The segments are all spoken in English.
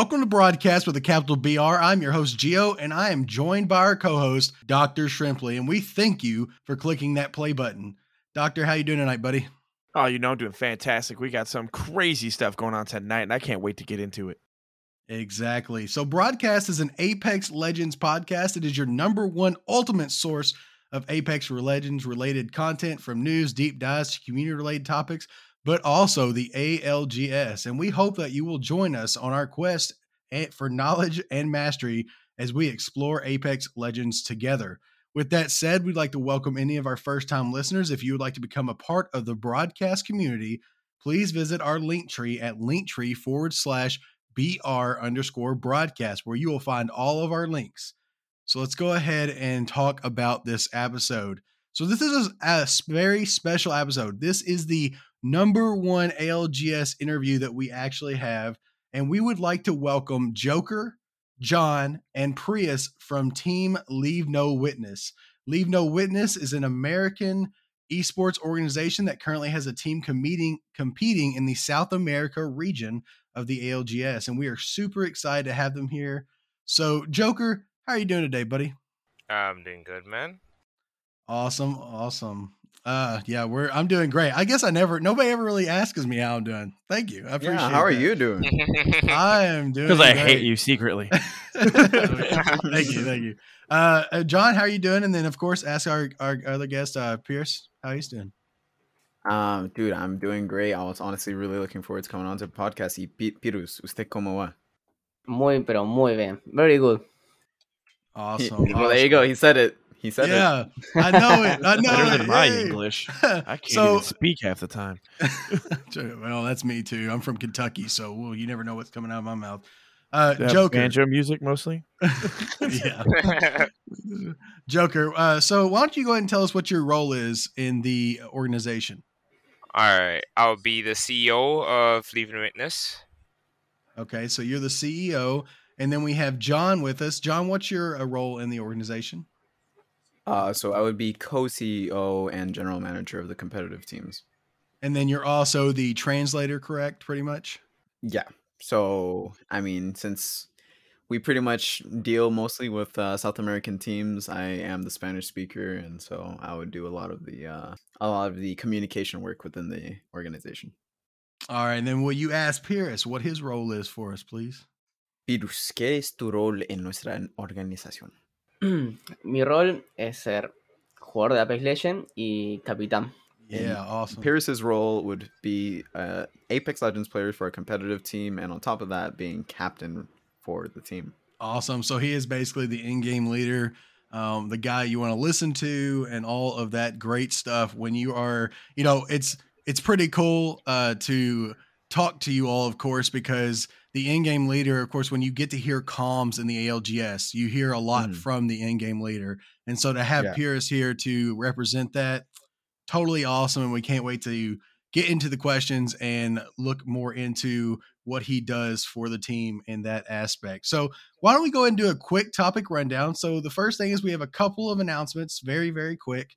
Welcome to Broadcast with a capital BR. I'm your host, Geo, and I am joined by our co-host, Dr. Shrimpley, and we thank you for clicking that play button. Doctor, how you doing tonight, buddy? Oh, you know, I'm doing fantastic. We got some crazy stuff going on tonight, and I can't wait to get into it. Exactly. So, Broadcast is an Apex Legends podcast. It is your number one ultimate source of Apex Legends related content from news, deep dives to community related topics but also the ALGS. And we hope that you will join us on our quest for knowledge and mastery as we explore Apex Legends together. With that said, we'd like to welcome any of our first time listeners. If you would like to become a part of the broadcast community, please visit our link tree at linktree forward slash BR underscore broadcast, where you will find all of our links. So let's go ahead and talk about this episode. So, this is a very special episode. This is the number one ALGS interview that we actually have. And we would like to welcome Joker, John, and Prius from Team Leave No Witness. Leave No Witness is an American esports organization that currently has a team competing competing in the South America region of the ALGS, and we are super excited to have them here. So, Joker, how are you doing today, buddy? I'm doing good, man. Awesome, awesome. Uh, yeah, we're I'm doing great. I guess I never nobody ever really asks me how I'm doing. Thank you. I appreciate. Yeah, how are that. you doing? I am doing because I great. hate you secretly. thank you, thank you. Uh, uh, John, how are you doing? And then of course, ask our our other guest, uh, Pierce, how he's doing. Um, dude, I'm doing great. I was honestly really looking forward to coming on to the podcast. Y Pirus, ¿usted cómo va? Muy, pero muy bien. Very good. Awesome. well, there you go. He said it. He said yeah, I know it. I know Better it. than my Hey. English. I can't so, even speak half the time. well, that's me too. I'm from Kentucky, so well, you never know what's coming out of my mouth. Uh, Do you have Joker, banjo music mostly. yeah, Joker. Uh, so why don't you go ahead and tell us what your role is in the organization? All right, I'll be the CEO of Leave No Witness. Okay, so you're the CEO, and then we have John with us. John, what's your uh, role in the organization? Uh, so I would be co-CEO and general manager of the competitive teams. And then you're also the translator, correct? Pretty much. Yeah. So I mean, since we pretty much deal mostly with uh, South American teams, I am the Spanish speaker, and so I would do a lot of the uh, a lot of the communication work within the organization. All right, and then will you ask Pierce what his role is for us, please? Pirus, ¿qué es tu rol en nuestra organización? Mi rol es ser jugador de Apex Legends y capitán. Yeah, awesome. Pierce's role would be uh, Apex Legends player for a competitive team, and on top of that, being captain for the team. Awesome. So he is basically the in-game leader, um, the guy you want to listen to, and all of that great stuff. When you are, you know, it's it's pretty cool uh, to talk to you all, of course, because the in-game leader, of course, when you get to hear comms in the ALGS, you hear a lot Mhm. from the in-game leader, and so to have Yeah. Pierce here to represent that, totally awesome, and we can't wait to get into the questions and look more into what he does for the team in that aspect. So why don't we go ahead and do a quick topic rundown? So the first thing is we have a couple of announcements, very, very quick.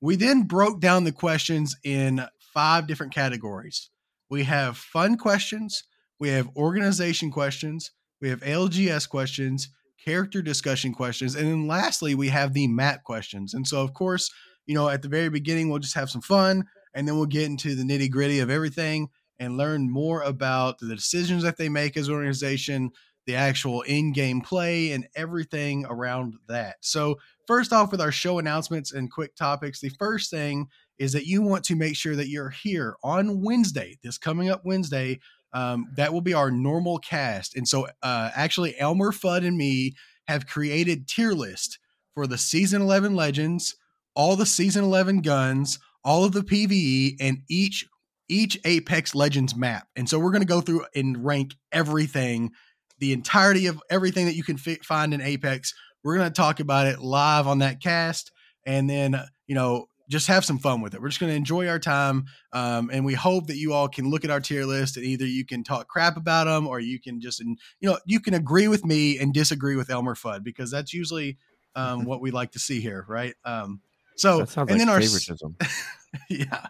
We then broke down the questions in five different categories. We have fun questions, we have organization questions, we have LGS questions, character discussion questions, and then lastly, we have the map questions. And so, of course, you know, at the very beginning, we'll just have some fun, and then we'll get into the nitty gritty of everything and learn more about the decisions that they make as an organization, the actual in-game play, and everything around that. So, first off, with our show announcements and quick topics, the first thing is that you want to make sure that you're here on Wednesday, this coming up Wednesday. Um, that will be our normal cast. And so, uh, actually, Elmer Fudd and me have created tier list for the season 11 legends, all the season 11 guns, all of the PVE, and each each Apex Legends map. And so we're going to go through and rank everything, the entirety of everything that you can fi- find in Apex. We're going to talk about it live on that cast, and then you know just have some fun with it. We're just going to enjoy our time, um, and we hope that you all can look at our tier list and either you can talk crap about them or you can just and you know you can agree with me and disagree with Elmer Fudd because that's usually um, what we like to see here, right? Um, so That and like then our favoritism. yeah,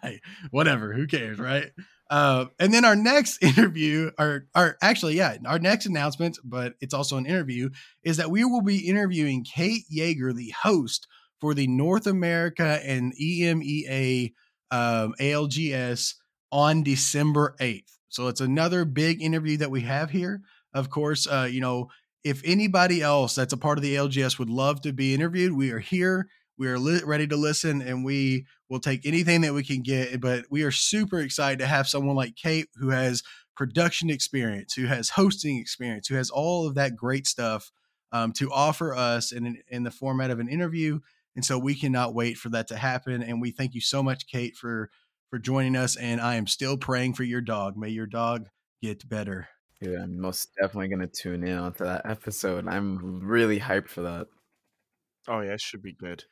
whatever. Who cares, right? Uh, and then our next interview, or, or actually, yeah, our next announcement, but it's also an interview, is that we will be interviewing Kate Yeager, the host for the North America and EMEA um, ALGS on December 8th. So it's another big interview that we have here. Of course, uh, you know, if anybody else that's a part of the ALGS would love to be interviewed, we are here. We are li- ready to listen and we will take anything that we can get. But we are super excited to have someone like Kate who has production experience, who has hosting experience, who has all of that great stuff um, to offer us in, in the format of an interview. And so we cannot wait for that to happen. And we thank you so much, Kate, for for joining us. And I am still praying for your dog. May your dog get better. Yeah, I'm most definitely gonna tune in onto that episode. I'm really hyped for that. Oh yeah, it should be good.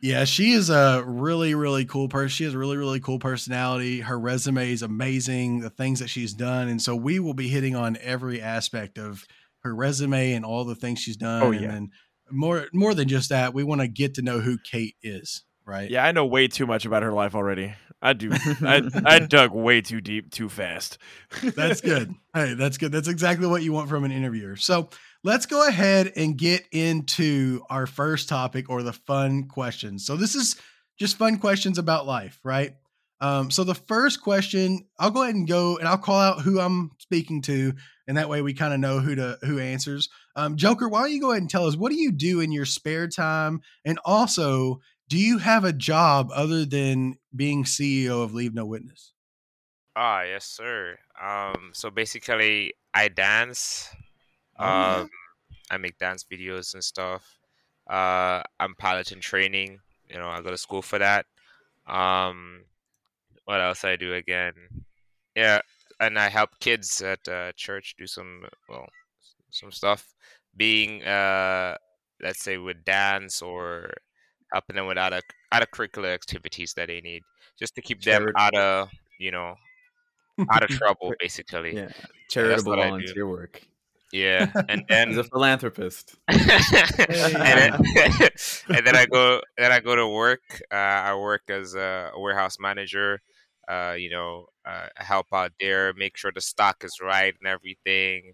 Yeah, she is a really, really cool person. She has a really, really cool personality. Her resume is amazing, the things that she's done. And so we will be hitting on every aspect of her resume and all the things she's done. Oh, yeah. And then more more than just that, we want to get to know who Kate is, right? Yeah, I know way too much about her life already. I do. I, I dug way too deep, too fast. That's good. Hey, that's good. That's exactly what you want from an interviewer. So let's go ahead and get into our first topic or the fun questions. So this is just fun questions about life, right? Um, so the first question, I'll go ahead and go and I'll call out who I'm speaking to, and that way we kind of know who to who answers. Um, Joker, why don't you go ahead and tell us what do you do in your spare time, and also do you have a job other than being CEO of Leave No Witness? Ah, yes, sir. Um, so basically, I dance. Oh, yeah. Um, I make dance videos and stuff. Uh, I'm pilot in training. You know, I go to school for that. Um, what else I do again? Yeah, and I help kids at uh, church do some well, some stuff. Being uh, let's say with dance or helping them with other other curricular activities that they need, just to keep them out of you know out of trouble, basically. Yeah, charitable do. volunteer work. Yeah, and then He's a philanthropist. and, then, and then I go then I go to work. Uh, I work as a warehouse manager. Uh, you know, uh, help out there, make sure the stock is right and everything.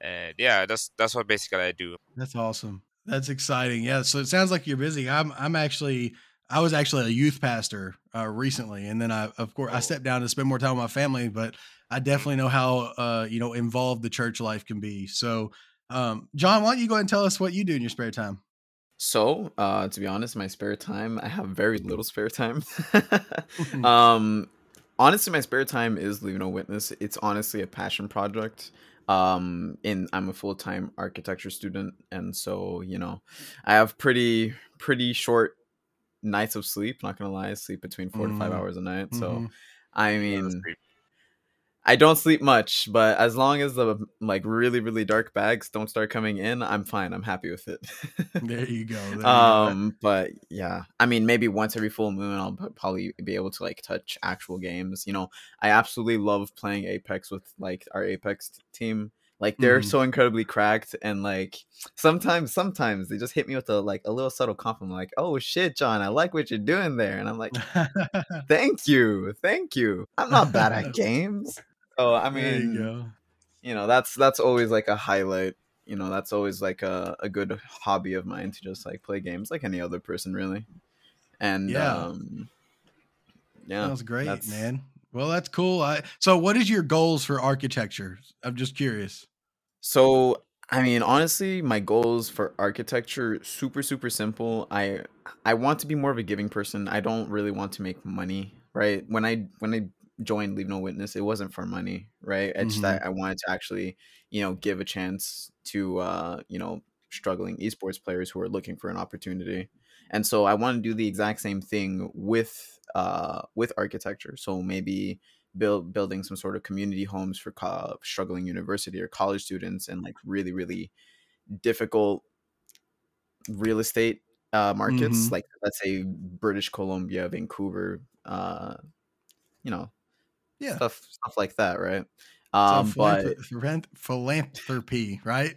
And yeah, that's that's what basically I do. That's awesome. That's exciting. Yeah. So it sounds like you're busy. I'm I'm actually I was actually a youth pastor uh, recently, and then I of course I Oh. stepped down to spend more time with my family, but I definitely know how uh, you know involved the church life can be. So, um, John, why don't you go ahead and tell us what you do in your spare time? So, uh, to be honest, my spare time, I have very little spare time. um, honestly, my spare time is leaving a witness. It's honestly a passion project. Um, and I'm a full time architecture student, and so you know, I have pretty pretty short nights of sleep. Not gonna lie, I sleep between four to five Mm. hours a night. So, Mhm. I mean. I don't sleep much, but as long as the like really really dark bags don't start coming in, I'm fine. I'm happy with it. There you go. There you go. um, but yeah, I mean, maybe once every full moon, I'll probably be able to like touch actual games. You know, I absolutely love playing Apex with like our Apex t- team. Like they're Mhm. so incredibly cracked, and like sometimes, sometimes they just hit me with a like a little subtle compliment, like, "Oh shit, John, I like what you're doing there," and I'm like, "Thank you, thank you. I'm not bad at games." So I you mean, go. you know that's that's always like a highlight you know that's always like a, a good hobby of mine to just like play games like any other person really and Yeah. um yeah that was great, that's- man. Well, that's cool. I, so, what is your goals for architecture? I'm just curious. so i mean honestly my goals for architecture super super simple i i want to be more of a giving person i don't really want to make money right when i when i joined leave no witness it wasn't for money right it's just Mhm. I, I wanted to actually you know give a chance to uh you know struggling esports players who are looking for an opportunity and so i want to do the exact same thing with uh with architecture so maybe build building some sort of community homes for co- struggling university or college students and like really really difficult real estate uh markets Mhm. like let's say british columbia vancouver uh you know Yeah. stuff stuff like that right So um but philanthrop- philanthropy, right?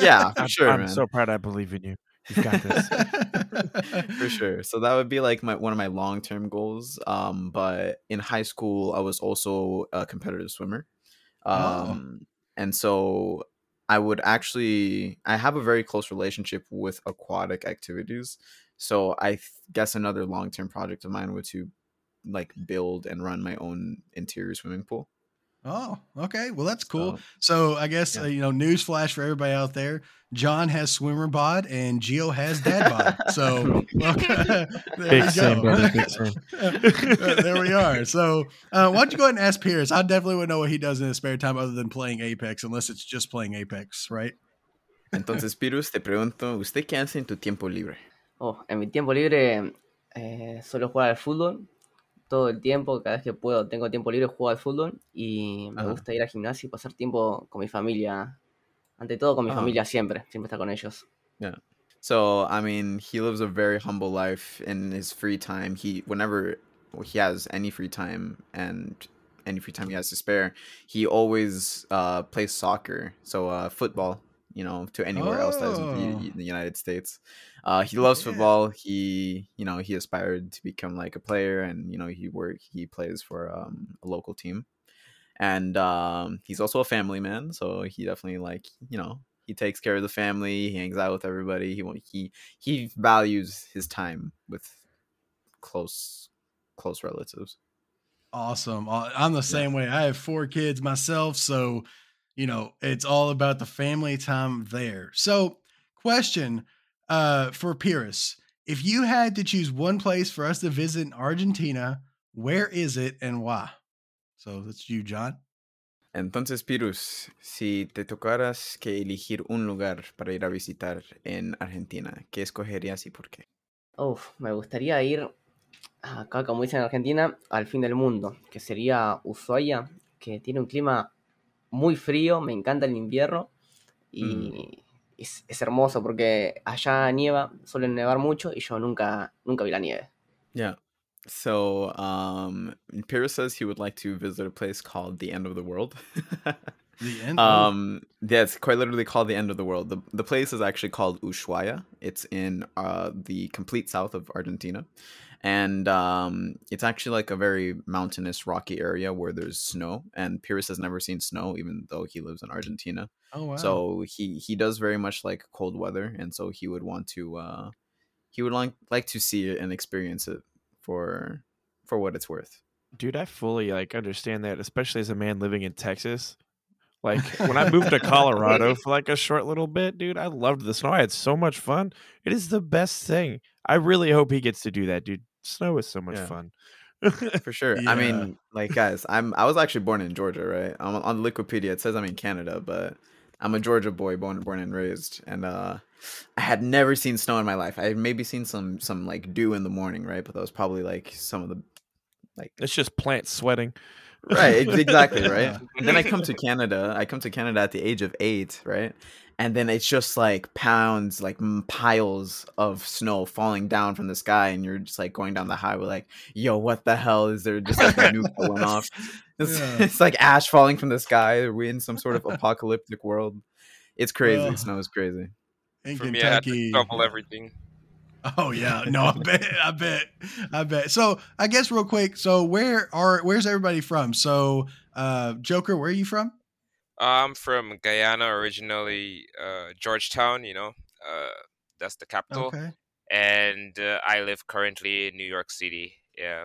yeah for I'm, sure I'm man so proud I believe in you. You've got this. for sure. So that would be like my one of my long term goals. Um, but in high school, I was also a competitive swimmer. Oh. Um, and so I would actually I have a very close relationship with aquatic activities. So I th- guess another long term project of mine would to like build and run my own interior swimming pool. Oh, okay. Well, that's cool. So, So I guess Yeah. uh, you know, news flash for everybody out there: John has swimmer bod and Geo has dad bod. So well, there Big we go. brother, big Uh, there we are. So uh, why don't you go ahead and ask Pierce? I definitely would know what he does in his spare time other than playing Apex, unless it's just playing Apex, right? entonces, Pirus, te pregunto, ¿usted qué hace en tu tiempo libre? Oh, en mi tiempo libre eh, suelo jugar al fútbol. Todo el tiempo, cada vez que puedo, tengo tiempo libre, juego al fútbol. Y me Ajá. gusta ir al gimnasio y pasar tiempo con mi familia. Ante todo con mi Ah. familia siempre, siempre estar con ellos. So I mean, he lives a very humble life in his free time. He whenever he has any free time and any free time he has to spare, he always uh, plays soccer. So uh, football, you know, to anywhere else that is in the, Oh. The United States. Uh, he loves Yeah. football. He you know he aspired to become like a player, and you know he work he plays for um, a local team. And um, he's also a family man, so he definitely like you know he takes care of the family. He hangs out with everybody. He he he values his time with close close relatives. Awesome. Uh, I'm the same way. I have four kids myself, so you know it's all about the family time there. So, question uh, for Pyrrhus: If you had to choose one place for us to visit in Argentina, where is it and why? So that's you, John. Entonces, Pirus, si te tocaras que elegir un lugar para ir a visitar en Argentina, ¿qué escogerías y por qué? Uf, me gustaría ir acá, como dicen en Argentina, al fin del mundo, que sería Ushuaia, que tiene un clima muy frío, me encanta el invierno y es, es hermoso porque allá nieva, suele nevar mucho y yo nunca, nunca vi la nieve. Yeah. So, um, Pirus says he would like to visit a place called the End of the World. The end. Um, yeah, it's quite literally called the end of the world. The the place is actually called Ushuaia. It's in uh the complete south of Argentina, and um, it's actually like a very mountainous, rocky area where there's snow. And Pyrrhus has never seen snow, even though he lives in Argentina. oh wow. So he he does very much like cold weather, and so he would want to uh, he would like like to see it and experience it for for what it's worth. Dude, I fully like understand that, especially as a man living in Texas. Like when I moved to Colorado for like a short little bit, dude, I loved the snow. I had so much fun. It is the best thing. I really hope he gets to do that, dude. Snow is so much Yeah. fun. For sure. Yeah. I mean, like guys, I'm I was actually born in Georgia, right? I'm on Wikipedia. It says I'm in Canada, but I'm a Georgia boy, born born and raised, and uh, I had never seen snow in my life. I had maybe seen some some like dew in the morning, right? But that was probably like some of the like it's just plants sweating. right exactly right Yeah. and then i come to canada i come to canada at the age of eight right and then it's just like pounds like piles of snow falling down from the sky and you're just like going down the highway like yo what the hell is there just like a nuke that went off it's, Yeah. it's like ash falling from the sky are we in some sort of apocalyptic world it's crazy Well, snow is crazy in For me, I had to Kentucky. double everything. Oh yeah, no, I bet, I bet, I bet. So I guess real quick. So where are where's everybody from? So uh Joker, where are you from? I'm from Guyana originally, uh, Georgetown. You know, uh, that's the capital, Okay. and uh, I live currently in New York City. Yeah,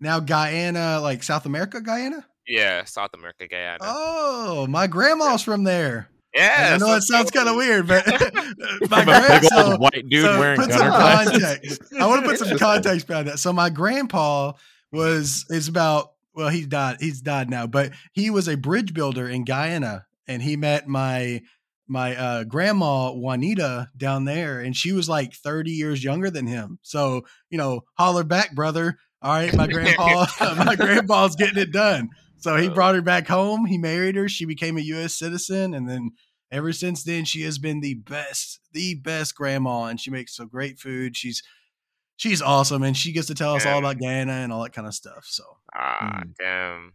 Now Guyana, like South America, Guyana. yeah, South America, Guyana. Oh, my grandma's from there. yeah, I know so it sounds kind of weird, but my From a big old so, white dude so wearing put some context. I want to put some context behind that. So my grandpa was is about well, he's died. He's died now, but he was a bridge builder in Guyana, and he met my my uh, grandma Juanita down there, and she was like thirty years younger than him. So you know, holler back, brother. All right, my grandpa, my grandpa's getting it done. So he Uh. brought her back home. He married her. She became a U.S. citizen, and then ever since then, she has been the best, the best grandma, and she makes so great food. She's she's awesome, and she gets to tell us all about Guyana and all that kind of stuff. So Ah, Mm. damn,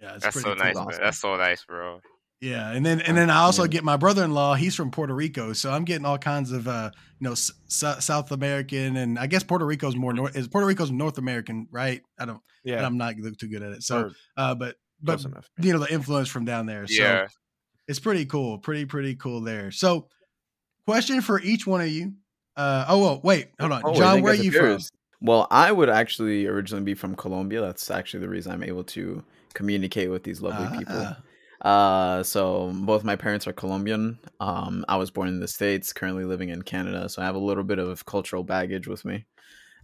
yeah, it's that's pretty so nice, Awesome. That's so nice, bro. Yeah, and then and then I also get my brother-in-law. He's from Puerto Rico, so I'm getting all kinds of uh, you know S- S- South American, and I guess Puerto Rico's more North. Is Puerto Rico's North American, right? I don't. Yeah, I'm not too good at it. So, or uh, but but close enough. you know the influence from down there. So Yeah. it's pretty cool, pretty pretty cool there. So, question for each one of you. Uh, oh, well, wait, hold on, Oh, John. Where are as a you from? Well, I would actually originally be from Colombia. That's actually the reason I'm able to communicate with these lovely people. Ah, Uh, so both my parents are Colombian. Um, I was born in the States, currently living in Canada, so I have a little bit of cultural baggage with me.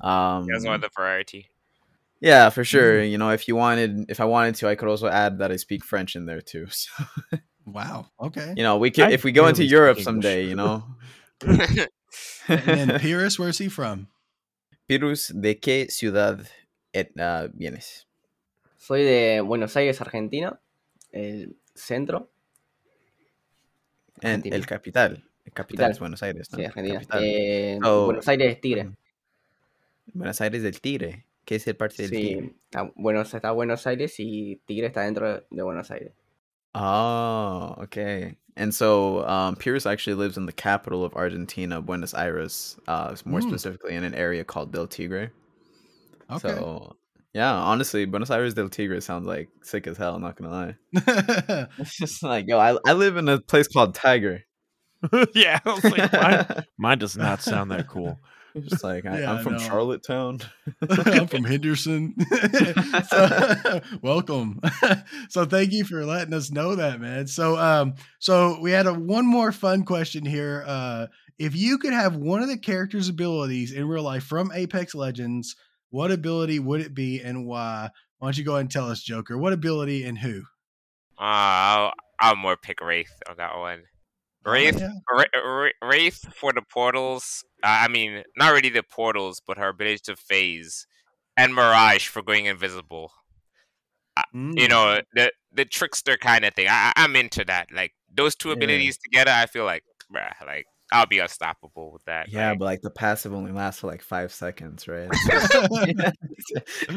Um, That's one of the variety. yeah, for sure. Mm-hmm. You know, if you wanted, if I wanted to, I could also add that I speak French in there too. So, wow. Okay. you know, we could I if we go into barely speak Europe English. someday. You know, And then Pyrrhus, where's he from? Pirus, ¿de qué ciudad ah, vienes? Soy de Buenos Aires, Argentina, el centro. En el capital. El capital Capital. es Buenos Aires, ¿no? Sí, Argentina. Eh, So- Buenos Aires, Tigre. Buenos Aires del Tigre. ¿Qué es el parte del Tigre? Sí, está, Buenos, está Buenos Aires y Tigre está dentro de, Buenos Aires. Oh, okay. And so um, Pierce actually lives in the capital of Argentina, Buenos Aires, uh, more Mm. specifically in an area called Del Tigre. Okay. So, yeah, honestly, Buenos Aires del Tigre sounds like sick as hell. I'm not gonna lie. It's just like, yo, I, I live in a place called Tiger. yeah, like, mine, mine does not sound that cool. Just like I, Yeah, I'm I from know. Charlottetown. I'm from Henderson. so, welcome. so thank you for letting us know that, man. So um so we had a one more fun question here. Uh if you could have one of the character's abilities in real life from Apex Legends, what ability would it be and why? Why don't you go ahead and tell us, Joker? What ability and who? Uh, I'll, I'll more pick Wraith on that one. Wraith, yeah. Wra- Wra- Wraith for the portals. I mean, not really the portals, but her ability to phase, and Mirage for going invisible. Mm. You know, the the trickster kind of thing. I, I'm into that. Like those two Yeah. abilities together, I feel like, bruh, like I'll be unstoppable with that. Yeah, like- but like the passive only lasts for like five seconds, right?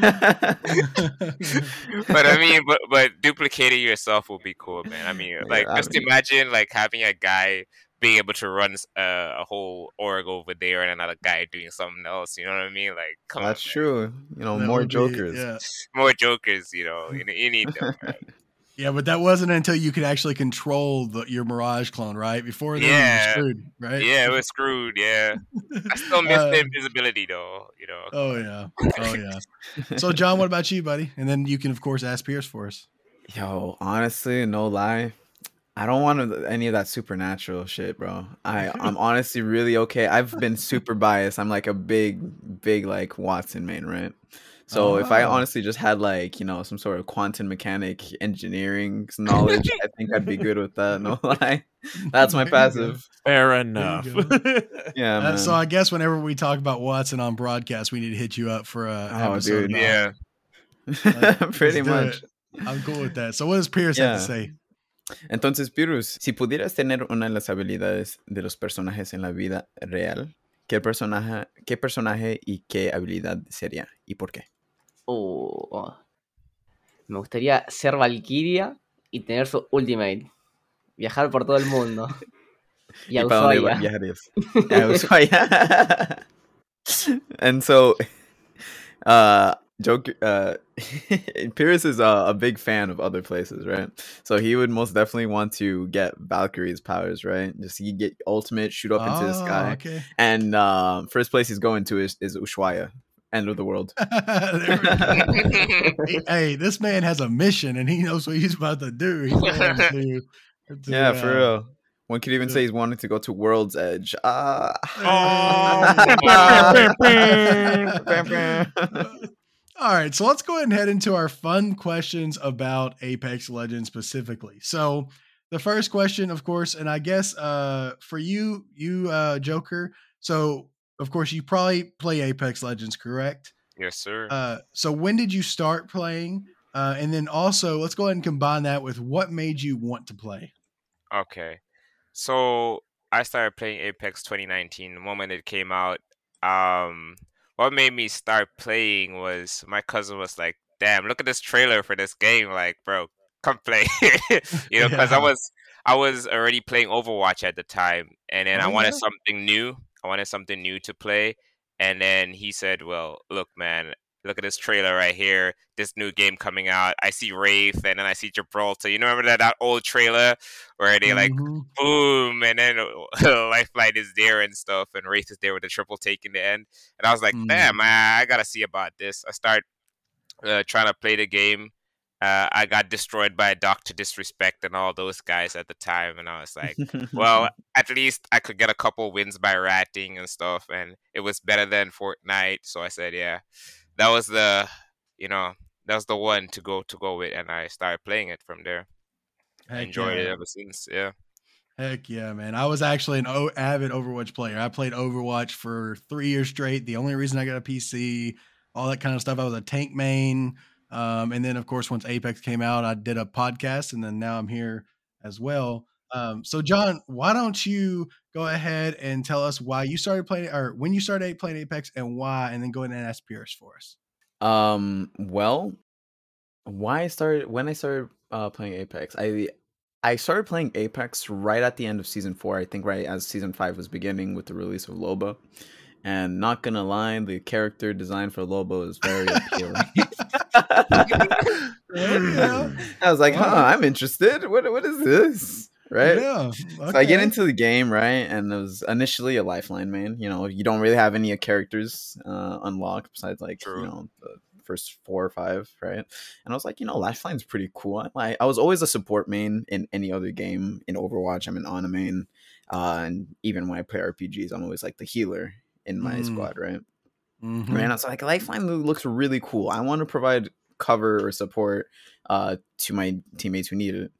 but I mean, but but duplicating yourself will be cool, man. I mean, Yeah, like I just mean- imagine like having a guy being able to run s- uh, a whole org over there and another guy doing something else. You know what I mean? Like, come That's on, man. true. You know, That more would be- jokers. yeah. More jokers, you know. You, you need them. Right? Yeah, but that wasn't until you could actually control the, your Mirage clone, right? Before then, Yeah. screwed, right? yeah, it was screwed. Yeah, I still miss Uh, the invisibility though. You know. Oh yeah. Oh yeah. So John, what about you, buddy? And then you can of course ask Pierce for us. Yo, honestly, no lie. I don't want any of that supernatural shit, bro. I I'm honestly really okay. I've been super biased. I'm like a big, big like Wattson main, right? So if I Oh. honestly just had like you know some sort of quantum mechanic engineering knowledge, I think I'd be good with that. No lie, that's my There passive. Fair enough. Yeah, Uh, so I guess whenever we talk about Wattson on broadcast, we need to hit you up for a Oh, episode. dude. on- Yeah. Pretty much. it. I'm cool with that. So what does Pierce have to say? Entonces, Pirus, si pudieras tener una de las habilidades de los personajes en la vida real, ¿qué personaje, qué personaje y qué habilidad sería? ¿Y por qué? Uh, oh. me gustaría ser Valkyria y tener su ultimate. Viajar por todo el mundo. Y a para dónde Ushuaia. viajarías? A Ushuaia. and so, uh, Joke, uh, Pierce is a, a big fan of other places, right? So he would most definitely want to get Valkyrie's powers, right? Just you get ultimate, shoot up into the Oh, sky, Okay. and um, first place he's going to is, is Ushuaia, end of the world. There we go. hey, this man has a mission and he knows what he's about to do. He's going to, to, Yeah, for uh, real. One could even say he's wanting to go to World's Edge. Ah. All right, so let's go ahead and head into our fun questions about Apex Legends specifically. So, the first question, of course, and I guess uh, for you, you uh, Joker. So, of course, you probably play Apex Legends, correct? Yes, sir. Uh, so, when did you start playing? Uh, and then also, let's go ahead and combine that with what made you want to play. Okay. So I started playing Apex 2019 the moment it came out. Um what made me start playing was my cousin was like, "Damn, look at this trailer for this game like, bro, come play. you know, because I was I was already playing Overwatch at the time, and then I Oh, wanted yeah? something new. I wanted something new to play, and then he said, "Well, look, man." Look at this trailer right here. This new game coming out. I see Wraith, and then I see Gibraltar. You remember that, that old trailer where they like Mhm. boom, and then Lifeline is there and stuff, and Wraith is there with the triple take in the end. And I was like, Mm. damn, I, I gotta see about this. I start uh, trying to play the game. Uh, I got destroyed by Doctor Disrespect and all those guys at the time, and I was like, well, at least I could get a couple wins by ratting and stuff, and it was better than Fortnite. So I said, yeah, that was the, you know, that was the one to go to go with, and I started playing it from there. I Heck enjoyed it ever since. Yeah. Heck yeah, man. I was actually an o- avid Overwatch player. I played Overwatch for three years straight. The only reason I got a PC, all that kind of stuff. I was a tank main. Um, and then, of course, once Apex came out, I did a podcast, and then now I'm here as well. Um, so, John, why don't you go ahead and tell us why you started playing, or when you started playing Apex, and why, and then go ahead and ask Pierce for us. Um. Well, why I started when I started uh, playing Apex, I I started playing Apex right at the end of season four. I think right as season five was beginning with the release of Loba. And not gonna lie, the character design for Loba is very appealing. Yeah. I was like, huh, Wow. I'm interested. What what is this? Right? Yeah. So I get into the game, right? And it was initially a lifeline main. You know, you don't really have any characters uh, unlocked besides like True. you know the first four or five, right? And I was like, you know, lifeline's pretty cool. I, like- I was always a support main in any other game. In Overwatch, I'm an Ana main, uh, and even when I play RPGs, I'm always like the healer in my Mm. squad, right? Mhm. Right? And I was like, lifeline loo- looks really cool. I want to provide cover or support uh, to my teammates who need it.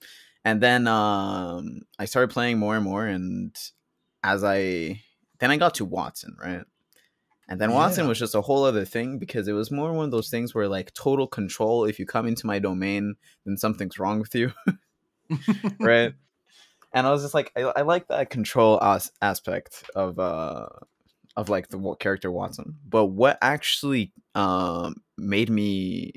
And then um, I started playing more and more, and as I then I got to Wattson, right? And then Wattson Yeah. was just a whole other thing because it was more one of those things where like total control. If you come into my domain, then something's wrong with you, right? and I was just like, I, I like that control as- aspect of uh of like the wa- character Wattson. But what actually um made me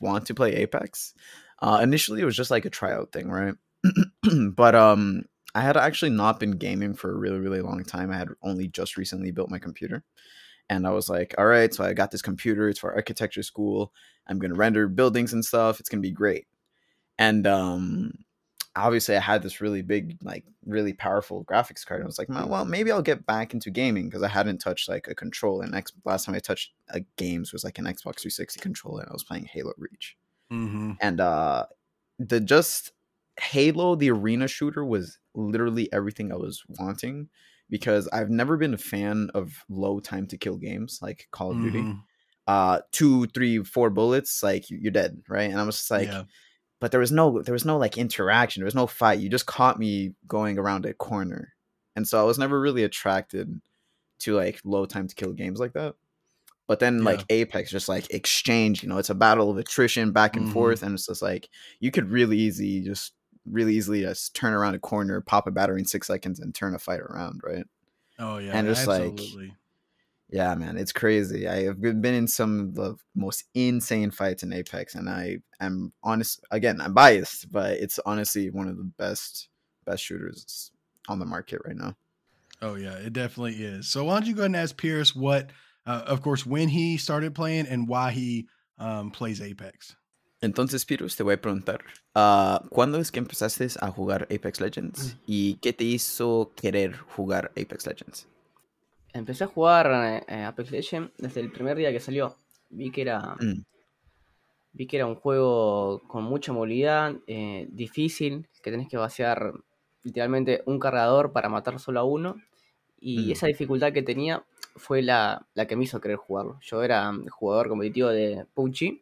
want to play Apex? Uh, initially, it was just like a tryout thing, right? but um, I had actually not been gaming for a really, really long time. I had only just recently built my computer, and I was like, all right, so I got this computer. It's for architecture school. I'm gonna render buildings and stuff. It's gonna be great. And um, obviously, I had this really big, like, really powerful graphics card. And I was like, well, maybe I'll get back into gaming because I hadn't touched like a controller. And X- last time I touched uh, games was like an Xbox 360 controller, and I was playing Halo Reach Mhm. and uh the just halo the arena shooter was literally everything i was wanting because i've never been a fan of low time to kill games like call of duty Mhm. uh two three four bullets like you- you're dead right and i was just like Yeah. But there was no there was no like interaction there was no fight you just caught me going around a corner and so i was never really attracted to like low time to kill games like that but then Yeah. like apex just like exchange you know it's a battle of attrition back and Mhm. forth and it's just like you could really easy just really easily just turn around a corner pop a battery in six seconds and turn a fight around right Oh yeah. And just, like, absolutely. Yeah, man, it's crazy. I have been been in some of the most insane fights in Apex, and I am honest. Again, I'm biased, but it's honestly one of the best best shooters on the market right now. Oh yeah, it definitely is. So why don't you go ahead and ask Pierce what, uh, of course, when he started playing and why he um, plays Apex. Entonces, Pirus, te voy a preguntar, ah, ¿cuándo es que empezaste a jugar Apex Legends y qué te hizo querer jugar Apex Legends? Empecé a jugar eh, Apex Legends desde el primer día que salió. Vi que era, Mm. vi que era un juego con mucha movilidad, eh, difícil, que tenés que vaciar literalmente un cargador para matar solo a uno. Y Mm. esa dificultad que tenía fue la, la que me hizo querer jugarlo. Yo era jugador competitivo de PUBG,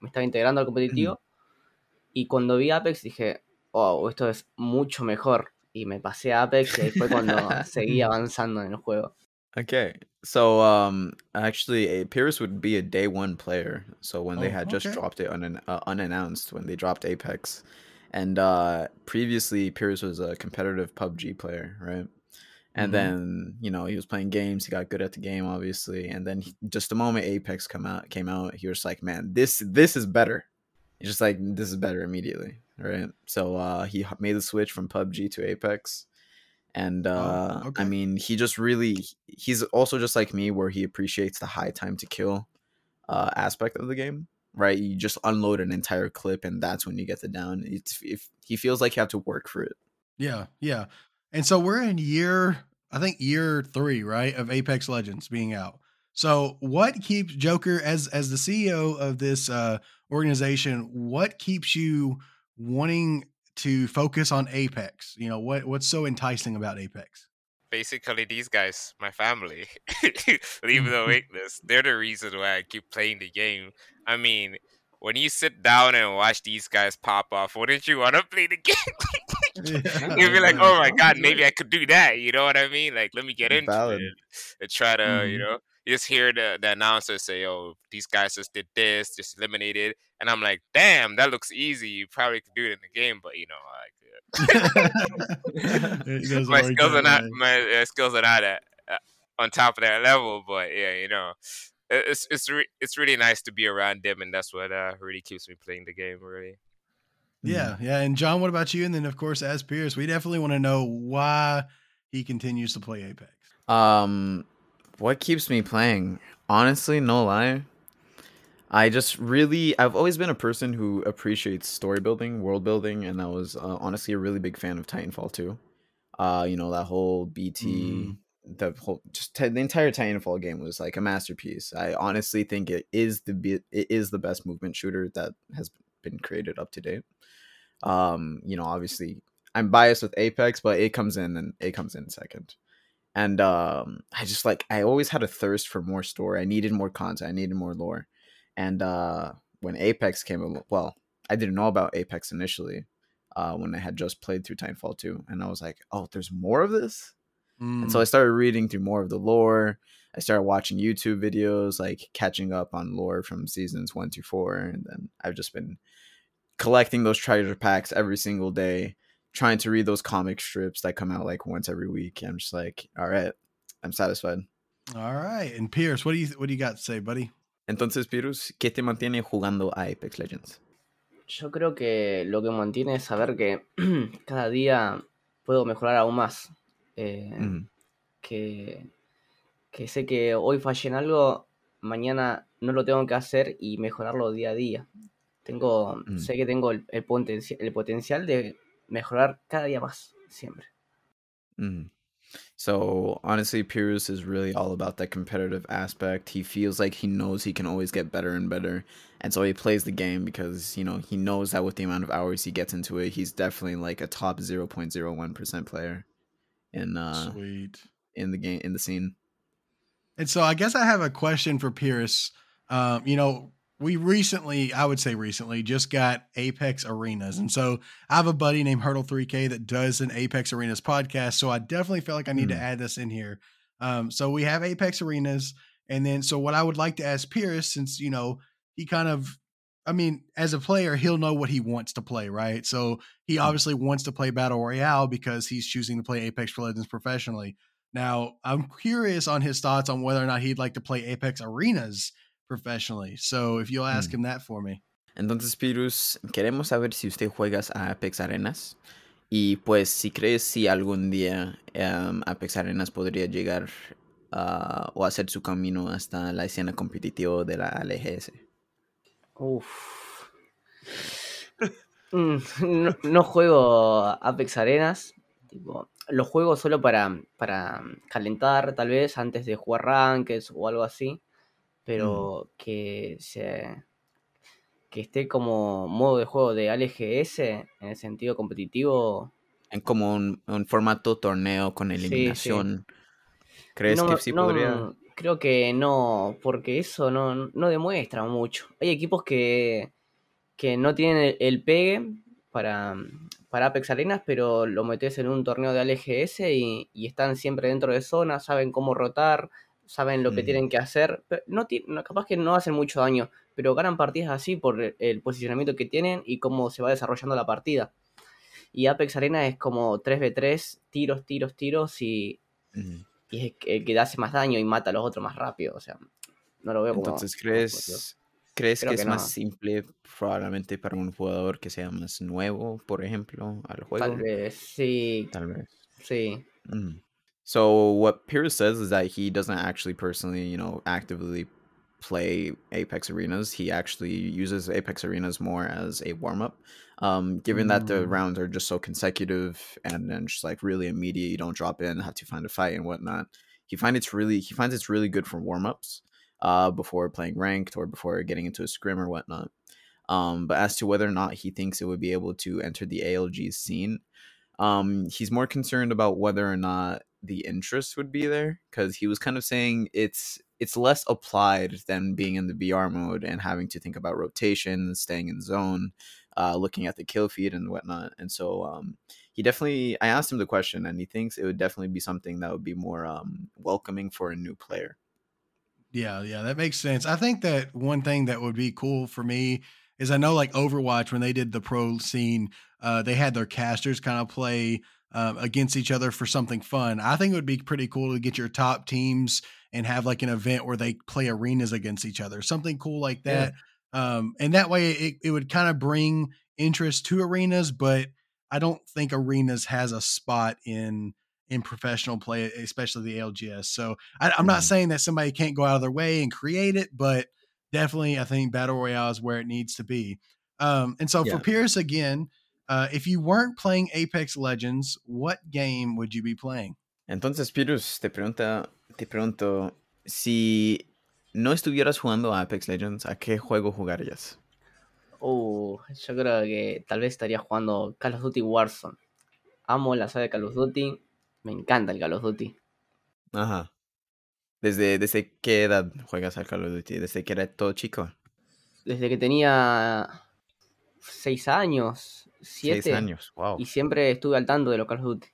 me estaba integrando al competitivo. Y cuando vi Apex dije, wow, esto es mucho mejor. Y me pasé a Apex y fue cuando seguí avanzando en el juego. Okay. So um actually a Pierce would be a day one player. So when they Oh, had just okay. dropped it unan- uh, unannounced when they dropped Apex. And uh previously Pierce was a competitive PUBG player, right? And Mhm. then, you know, he was playing games, he got good at the game obviously, and then he, just the moment Apex come out came out, he was like, "Man, this this is better." He's just like, "This is better immediately." right? So uh, he h- made the switch from PUBG to Apex, and uh, okay. I mean, he just really he's also just like me, where he appreciates the high time to kill uh, aspect of the game. Right, you just unload an entire clip, and that's when you get the down. It's if he feels like you have to work for it. Yeah, yeah. And so we're in year, I think year three, right, of Apex Legends being out. So what keeps Joker as as the CEO of this uh, organization? What keeps you wanting to focus on Apex? You know what what's so enticing about Apex? Basically, these guys, my family, leave the weakness. They're the reason why I keep playing the game. I mean, when you sit down and watch these guys pop off, wouldn't you want to play the game? Yeah. You'd be like, oh my god, maybe I could do that. You know what I mean? Like, let me get into Valid. it and try to, you Mhm. know, you just hear the, the announcer say, oh, these guys just did this, just eliminated. And I'm like, damn, that looks easy. You probably could do it in the game, but you know, like, It my skills are not my uh, skills are not at, uh, on top of that level. But yeah, you know, it's it's re- it's really nice to be around them, and that's what uh, really keeps me playing the game. Really, Yeah, yeah. And John, what about you? And then of course, as Pierce, we definitely want to know why he continues to play Apex. Um, what keeps me playing? Honestly, no lie. I just really, I've always been a person who appreciates story building, world building, and I was uh, honestly a really big fan of Titanfall 2. Uh, you know, that whole BT, the whole, just t- the entire Titanfall game was like a masterpiece. I honestly think it is the be- it is the best movement shooter that has been created up to date. Um, you know, obviously I'm biased with Apex, but it comes in and it comes in second and um i just like i always had a thirst for more story. I needed more content. I needed more lore. And uh when apex came well i didn't know about apex initially uh when i had just played through titanfall 2 and i was like oh there's more of this? And so Mm, i started reading through more of the lore. I started watching youtube videos like catching up on lore from seasons 1 to 4 and then i've just been collecting those treasure packs every single day trying to read those comic strips that come out like once every week. I'm just like, all right, I'm satisfied. all right. And Pierce, what do you what do you got to say, buddy? Entonces, Pirus, ¿qué te mantiene jugando a Apex Legends? Yo creo que lo que me mantiene es saber que cada día puedo mejorar aún más. Eh, Mm, que, que sé que hoy fallé en algo, mañana no lo tengo que hacer y mejorarlo día a día. Tengo, Mm. sé que tengo el, el potenci- el potencial de mejorar cada día más, siempre. mm. So honestly, Pirus is really all about that competitive aspect. He feels like he knows he can always get better and better, and so he plays the game because you know he knows that with the amount of hours he gets into it, he's definitely like a top zero point zero one percent player in uh Sweet. in the game in the scene. And so I guess I have a question for Pierce. Um, you know, we recently, I would say recently, just got Apex Arenas. And so I have a buddy named Hurdle3K that does an Apex Arenas podcast. So I definitely feel like I need to Mm. add this in here. Um, so we have Apex Arenas. And then, so what I would like to ask Pierce, since, you know, he kind of, I mean, as a player, he'll know what he wants to play, right? So he obviously wants to play Battle Royale because he's choosing to play Apex Legends professionally. Now, I'm curious on his thoughts on whether or not he'd like to play Apex Arenas professionally. So if you'll ask Mm. him that for me. Entonces, Pirus, queremos saber si usted juegas a Apex Arenas y pues si crees si algún día em, Apex Arenas podría llegar ah, o hacer su camino hasta la escena competitiva de la LGS. Uf. Mm, No, no juego Apex Arenas. Tipo, lo juego solo para, para calentar, tal vez, antes de jugar Rankeds o algo así. Pero que se. que esté como modo de juego de ALGS en el sentido competitivo. En como un, un formato torneo con sí. eliminación. ¿Crees no, que sí no, podría? Creo que no, porque eso no, no demuestra mucho. Hay equipos que, que no tienen el, el pegue para, para Apex Arenas, pero lo metes en un torneo de ALGS y, y están siempre dentro de zona, saben cómo rotar, saben lo que Mm. tienen que hacer. Pero no, no- capaz que no hacen mucho daño, pero ganan partidas así por el, el posicionamiento que tienen y cómo se va desarrollando la partida. Y Apex Arena es como 3v3, tiros, tiros, tiros y, Ujú. y es el que hace más daño y mata a los otros más rápido. O sea, no lo veo como. Entonces, como. ¿crees, ¿Crees Creo que que es más simple probablemente para un jugador que sea más nuevo, por ejemplo, al juego? Tal vez, sí, Tal vez. sí. Mm. So what Pierce says is that he doesn't actually personally, you know, actively play Apex Arenas. He actually uses Apex Arenas more as a warm up. Um, given that the Mm. rounds are just so consecutive and then just like really immediate, you don't drop in, have to find a fight and whatnot. He finds it's really he finds it's really good for warm ups, uh, before playing ranked or before getting into a scrim or whatnot. Um, but as to whether or not he thinks it would be able to enter the ALG scene, um, he's more concerned about whether or not the interest would be there because he was kind of saying it's it's less applied than being in the BR mode and having to think about rotation, staying in zone, uh, looking at the kill feed and whatnot. And so um, he definitely, I asked him the question, and he thinks it would definitely be something that would be more um, welcoming for a new player. Yeah, yeah, that makes sense. I think that one thing that would be cool for me is I know like Overwatch when they did the pro scene, uh, they had their casters kind of play um, against each other for something fun. I think it would be pretty cool to get your top teams and have like an event where they play arenas against each other, something cool like Yeah. that. Um, and that way it, it would kind of bring interest to arenas, but I don't think arenas has a spot in in professional play, especially the LGS. So I, I'm not Mhm. saying that somebody can't go out of their way and create it, but definitely I think battle royale is where it needs to be. Um, and so Yeah. for Pierce again, uh, if you weren't playing Apex Legends, what game would you be playing? Entonces, Pirus, te pregunta, te pregunto, si no estuvieras jugando a Apex Legends, ¿a qué juego jugarías? Uh, yo creo que tal vez estaría jugando Call of Duty Warzone. Amo la saga de Call of Duty. Me encanta el Call of Duty. Ajá. ¿Desde, ¿Desde qué edad juegas al Call of Duty? ¿Desde que eras todo chico? Desde que tenía 6 años, 7. Seis años, wow. Y siempre estuve al tanto de los Call of Duty.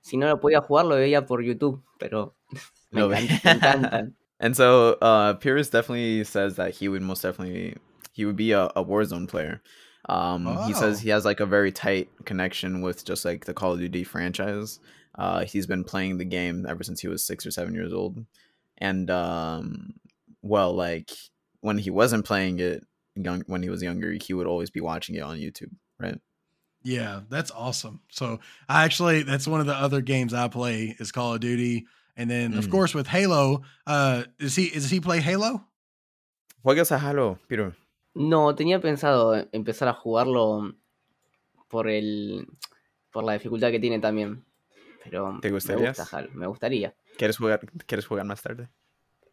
Si no lo podía jugar, lo veía por YouTube, pero me, Lo ve- me encantan. And so, uh, Pyrrhus definitely says that he would most definitely he would be a, a Warzone player. Um, he says Oh. he has like a very tight connection with just like the Call of Duty franchise. Uh, he's been playing the game ever since he was six or seven years old, and um, well, like when he wasn't playing it young when he was younger, he would always be watching it on YouTube, right? Yeah, that's awesome. So I actually that's one of the other games I play is Call of Duty. And then of Mm. course with Halo, uh is he is he play Halo? Juegas a Halo, Piro. No, tenía pensado empezar a jugarlo por el por la dificultad que tiene también. Pero ¿Te me gusta Halo, me gustaría. ¿Quieres jugar? ¿Quieres jugar más tarde?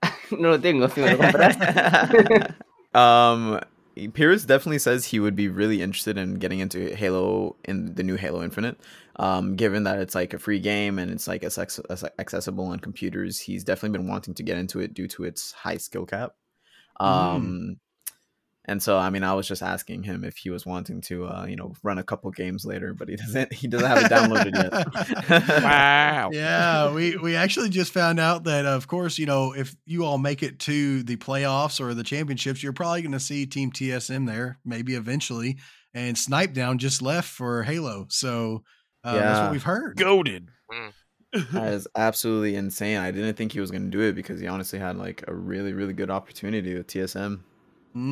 No lo tengo, si me lo compras. um, Pierce definitely says he would be really interested in getting into Halo in the new Halo Infinite. Um, given that it's like a free game and it's like it's acc- it's accessible on computers, he's definitely been wanting to get into it due to its high skill cap. Um, and so I mean, I was just asking him if he was wanting to, uh, you know, run a couple games later, but he doesn't. He doesn't have it downloaded yet. Wow. yeah, we we actually just found out that of course, you know, if you all make it to the playoffs or the championships, you're probably going to see Team TSM there, maybe eventually. And Snip3down just left for Halo, so uh, that's what we've heard. Goaded. That is absolutely insane. I didn't think he was going to do it because he honestly had like a really, really good opportunity with TSM.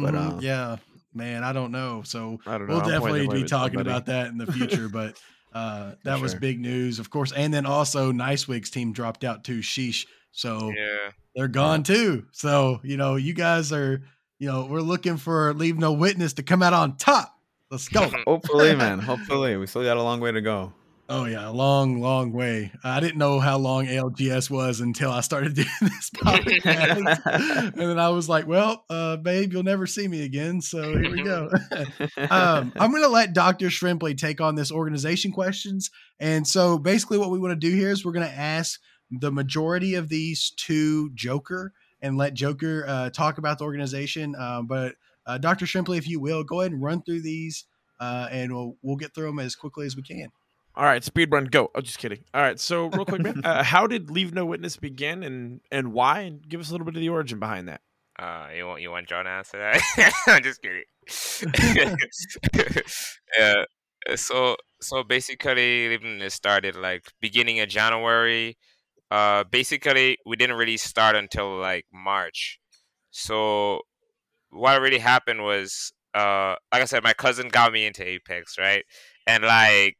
But, Mhm, uh, yeah, man, I don't know. So I don't know. we'll I'm definitely be talking somebody. about that in the future. but uh, that was big news, of course. And then also, NiceWigg's team dropped out too. Sheesh. So Yeah. they're gone too. So you know, you guys are, you know, we're looking for Leave No Witness to come out on top. Let's go. Hopefully, man. Hopefully. We still got a long way to go. Oh yeah, a long, long way. I didn't know how long ALGS was until I started doing this podcast, and then I was like, "Well, uh, babe, you'll never see me again." So here we go. um, I'm going to let Dr. Shrimpley take on this organization questions. And so basically, what we want to do here is we're going to ask the majority of these to Joker and let Joker uh, talk about the organization. Um, but uh, Dr. Shrimpley, if you will, go ahead and run through these, uh, and we'll we'll get through them as quickly as we can. All right, speed run, go. Oh, just kidding. All right, so real quick, man, uh, how did Leave No Witness begin, and and why? And give us a little bit of the origin behind that. Uh, you want you want John to answer that? I'm just kidding. yeah. So so basically, it even it started like beginning of January. Uh, basically, we didn't really start until like March. So what really happened was, uh, like I said, my cousin got me into Apex, right? And like,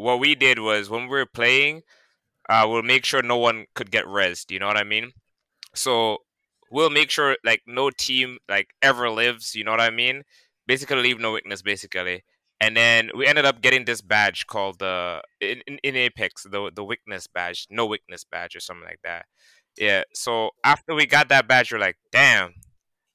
what we did was when we were playing, uh, we'll make sure no one could get rezzed. You know what I mean? So we'll make sure like no team like ever lives. You know what I mean? Basically, leave no witness. Basically, and then we ended up getting this badge called the uh, in, in Apex the the weakness badge, no witness badge or something like that. Yeah. So after we got that badge, we're like, damn,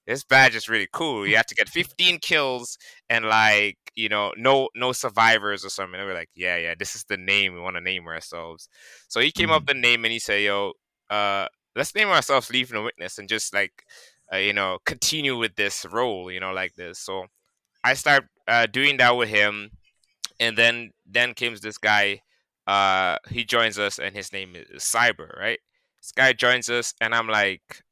this badge is really cool. You have to get 15 kills and like you know no no survivors or something. And we're like, yeah, yeah, this is the name we want to name ourselves. So he came mm-hmm. up the name and he said, yo, uh, let's name ourselves Leave No Witness and just like uh, you know continue with this role, you know, like this. So I start uh, doing that with him, and then then comes this guy. Uh, he joins us, and his name is Cyber, right? This guy joins us, and I'm like,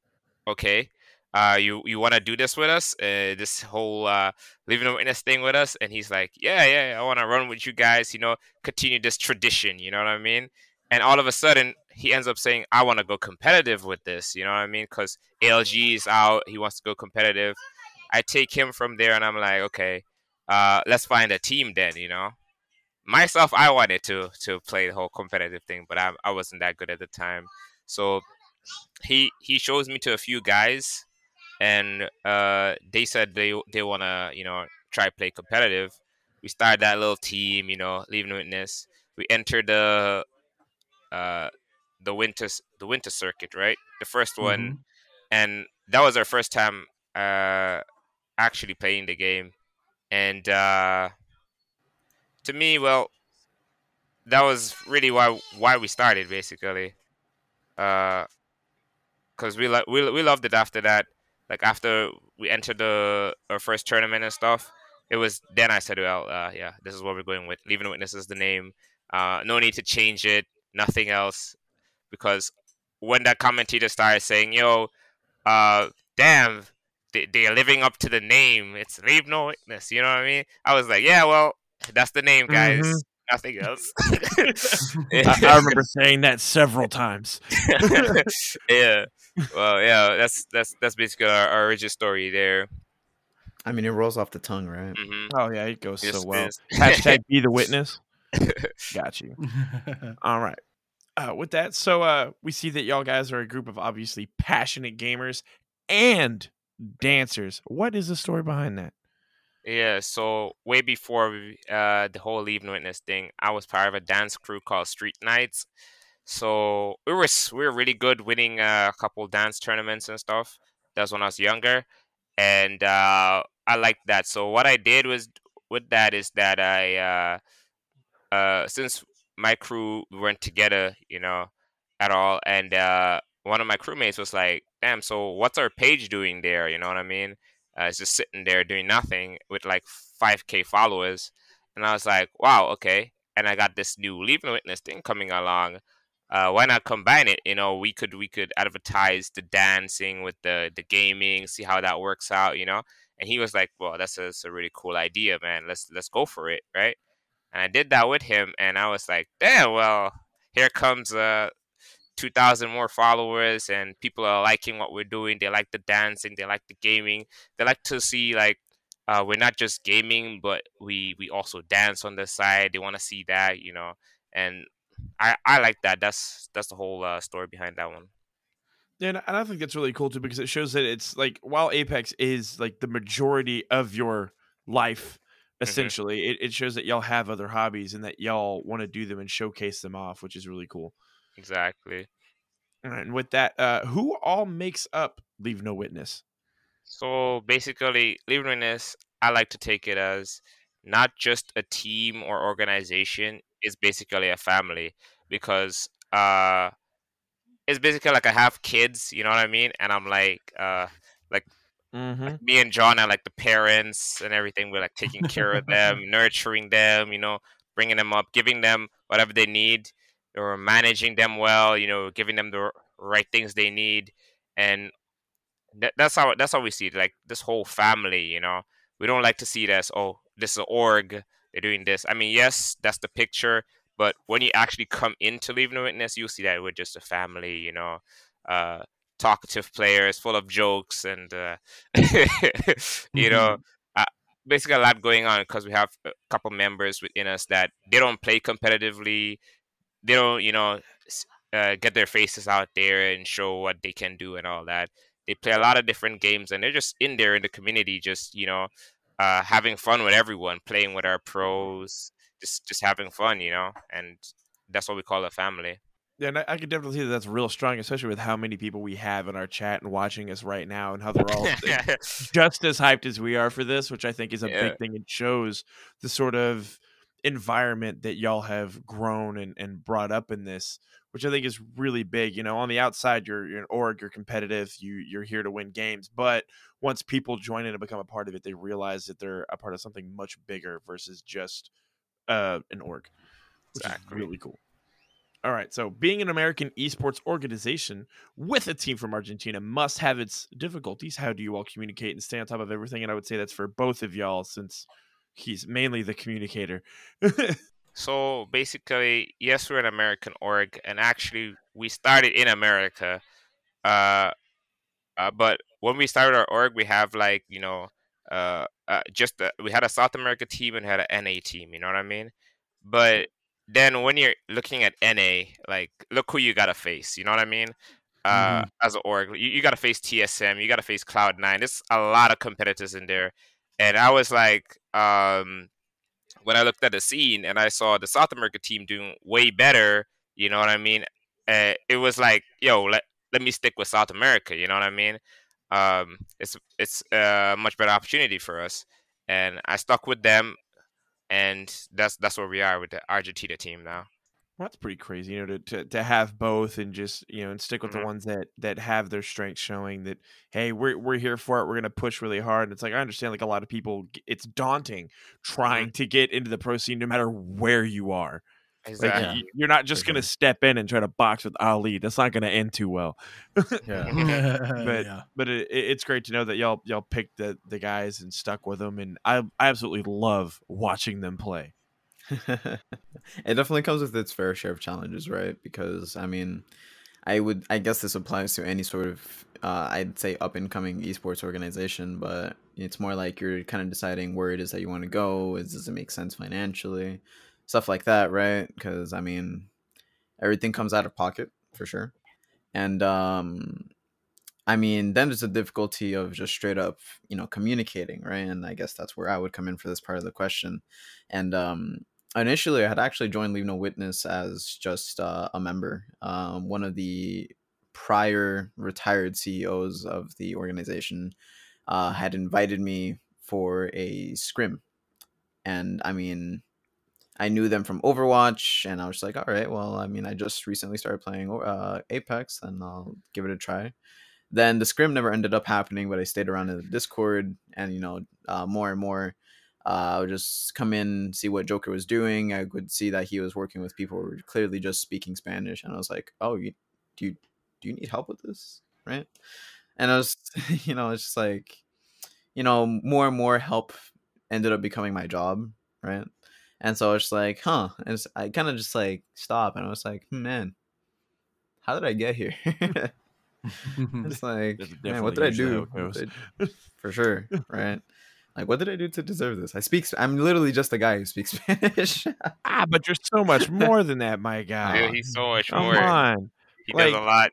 okay, uh, you you want to do this with us? Uh, this whole uh, living a witness thing with us? And he's like, yeah, yeah, I want to run with you guys. You know, continue this tradition. You know what I mean? And all of a sudden, he ends up saying, I want to go competitive with this. You know what I mean? Because ALG is out. He wants to go competitive. I take him from there, and I'm like, okay, uh, let's find a team then. You know, myself, I wanted to to play the whole competitive thing, but I I wasn't that good at the time. So he he shows me to a few guys and uh, they said they they want to you know try play competitive. We started that little team, you know, leaving witness. We entered the uh, the winter the winter circuit, right? The first one, mm-hmm. and that was our first time uh, actually playing the game. And uh, to me, well, that was really why why we started basically, because uh, we like we we loved it after that like after we entered the our first tournament and stuff, it was then I said, well, uh, yeah, this is what we're going with. Leaving Witness is the name. Uh, no need to change it. Nothing else, because when that commentator started saying, "Yo, uh, damn, they, they are living up to the name. It's Leave No Witness." You know what I mean? I was like, "Yeah, well, that's the name, guys." Mm-hmm nothing else. I, I, remember saying that several times. yeah. Well, yeah. That's that's that's basically our, our origin story there. I mean, it rolls off the tongue, right? Mm-hmm. Oh yeah, it goes yes, so well. Hashtag be the witness. Got you. All right. Uh, with that, so uh, we see that y'all guys are a group of obviously passionate gamers and dancers. What is the story behind that? Yeah, so way before uh, the whole Leave Witness thing, I was part of a dance crew called Street Knights. So we were we were really good, winning uh, a couple dance tournaments and stuff. That was when I was younger, and uh, I liked that. So what I did was with that is that I, uh, uh, since my crew weren't together, you know, at all, and uh, one of my crewmates was like, "Damn, so what's our page doing there?" You know what I mean? uh, is just sitting there doing nothing with like 5k followers and i was like wow okay and i got this new leave no witness thing coming along uh, why not combine it? You know we could we could advertise the dancing with the the gaming see how that works out you know? And he was like well that's a, that's a really cool idea man. Let's let's go for it right? And i did that with him and i was like damn well here comes uh 2000 more followers and people are liking what we're doing. They like the dancing they like the gaming. They like to see like uh, we're not just gaming but we we also dance on the side. They want to see that you know? And i i like that that's that's the whole uh, story behind that one yeah, and I think that's really cool too because it shows that it's like while Apex is like the majority of your life, mm-hmm. essentially, mm-hmm. it, it shows that y'all have other hobbies and that y'all want to do them and showcase them off, which is really cool. Exactly. And with that, uh, who all makes up Leave No Witness? So basically, Leave No Witness, I like to take it as not just a team or organization. It's basically a family because uh, it's basically like I have kids. You know what I mean? And I'm like, uh, like Mm-hmm. Like me and John are like the parents and everything. We're like taking care of them, nurturing them, you know, bringing them up, giving them whatever they need or managing them well, you know, giving them the right things they need, and that, that's how that's how we see it. Like this whole family, you know, we don't like to see it as oh, this is an org, they're doing this. I mean, yes, that's the picture, but when you actually come into Leaving No Witness, you'll see that we're just a family, you know. Uh, talkative players, full of jokes, and uh, you know, uh, basically a lot going on because we have a couple members within us that they don't play competitively. They don't, you know, uh, get their faces out there and show what they can do and all that. They play a lot of different games, and they're just in there in the community, just you know, uh, having fun with everyone, playing with our pros, just just having fun, you know, and that's what we call a family. Yeah, and I, I can definitely see that that's real strong, especially with how many people we have in our chat and watching us right now, and how they're all just as hyped as we are for this, which I think is a yeah. big thing. It shows the sort of environment that y'all have grown and, and brought up in this, which I think is really big. You know, on the outside, you're, you're an org, you're competitive, you you're here to win games, but once people join in and become a part of it, they realize that they're a part of something much bigger versus just uh, an org, which exactly. is really cool. All right, so being an American esports organization with a team from Argentina must have its difficulties. How do you all communicate and stay on top of everything? And I would say that's for both of y'all, since he's mainly the communicator. so basically, yes, we're an American org, and actually, we started in America. Uh, uh, but when we started our org, we have like you know, uh, uh just a, we had a South America team and had an NA team. You know what I mean? But then when you're looking at NA, like look who you gotta face. You know what I mean? Uh, mm-hmm. As an org, you, you gotta face TSM, you gotta face Cloud Nine. There's a lot of competitors in there, and I was like, um, when I looked at the scene and I saw the South America team doing way better. You know what I mean? Uh, it was like, yo, let let me stick with South America. You know what I mean? Um, it's it's a much better opportunity for us, and I stuck with them and that's that's where we are with the Argentina team now. Well, that's pretty crazy, you know, to, to, to have both and just you know and stick with mm-hmm. the ones that that have their strengths showing that hey we're we're here for it we're gonna push really hard. And it's like I understand like a lot of people it's daunting trying mm-hmm. to get into the pro scene no matter where you are. Exactly. Like, you're not just going to step in and try to box with Ali. That's not going to end too well. yeah. but yeah. but it, it's great to know that y'all y'all picked the the guys and stuck with them, and I I absolutely love watching them play. it definitely comes with its fair share of challenges, right? Because I mean, I would I guess this applies to any sort of uh, I'd say up and coming esports organization, but it's more like you're kind of deciding where it is that you want to go. Is does it make sense financially? stuff like that, right? Because I mean, everything comes out of pocket for sure, and um, I mean, then there's the difficulty of just straight up, you know, communicating, right? And I guess that's where I would come in for this part of the question. And um, initially, I had actually joined Leave No Witness as just uh, a member. Um, one of the prior retired CEOs of the organization uh, had invited me for a scrim, and I mean, I knew them from Overwatch, and I was like, all right, well, I mean, I just recently started playing uh, Apex, and I'll give it a try. Then the scrim never ended up happening, but I stayed around in the Discord, and you know, uh, more and more, uh, I would just come in, see what Joker was doing. I would see that he was working with people who were clearly just speaking Spanish, and I was like, oh, you, do you do you need help with this, right? And I was, you know, it's just like, you know, more and more help ended up becoming my job, right? And so I was like, huh. And I kind of just like stop, and I was like, man, how did I get here? it's like, man, what did I do? For sure, right? Like, what did I do to deserve this? I speak. I'm literally just a guy who speaks Spanish. ah, but you're so much more than that, my guy. Dude, he's so much Come more. on, he like, does a lot.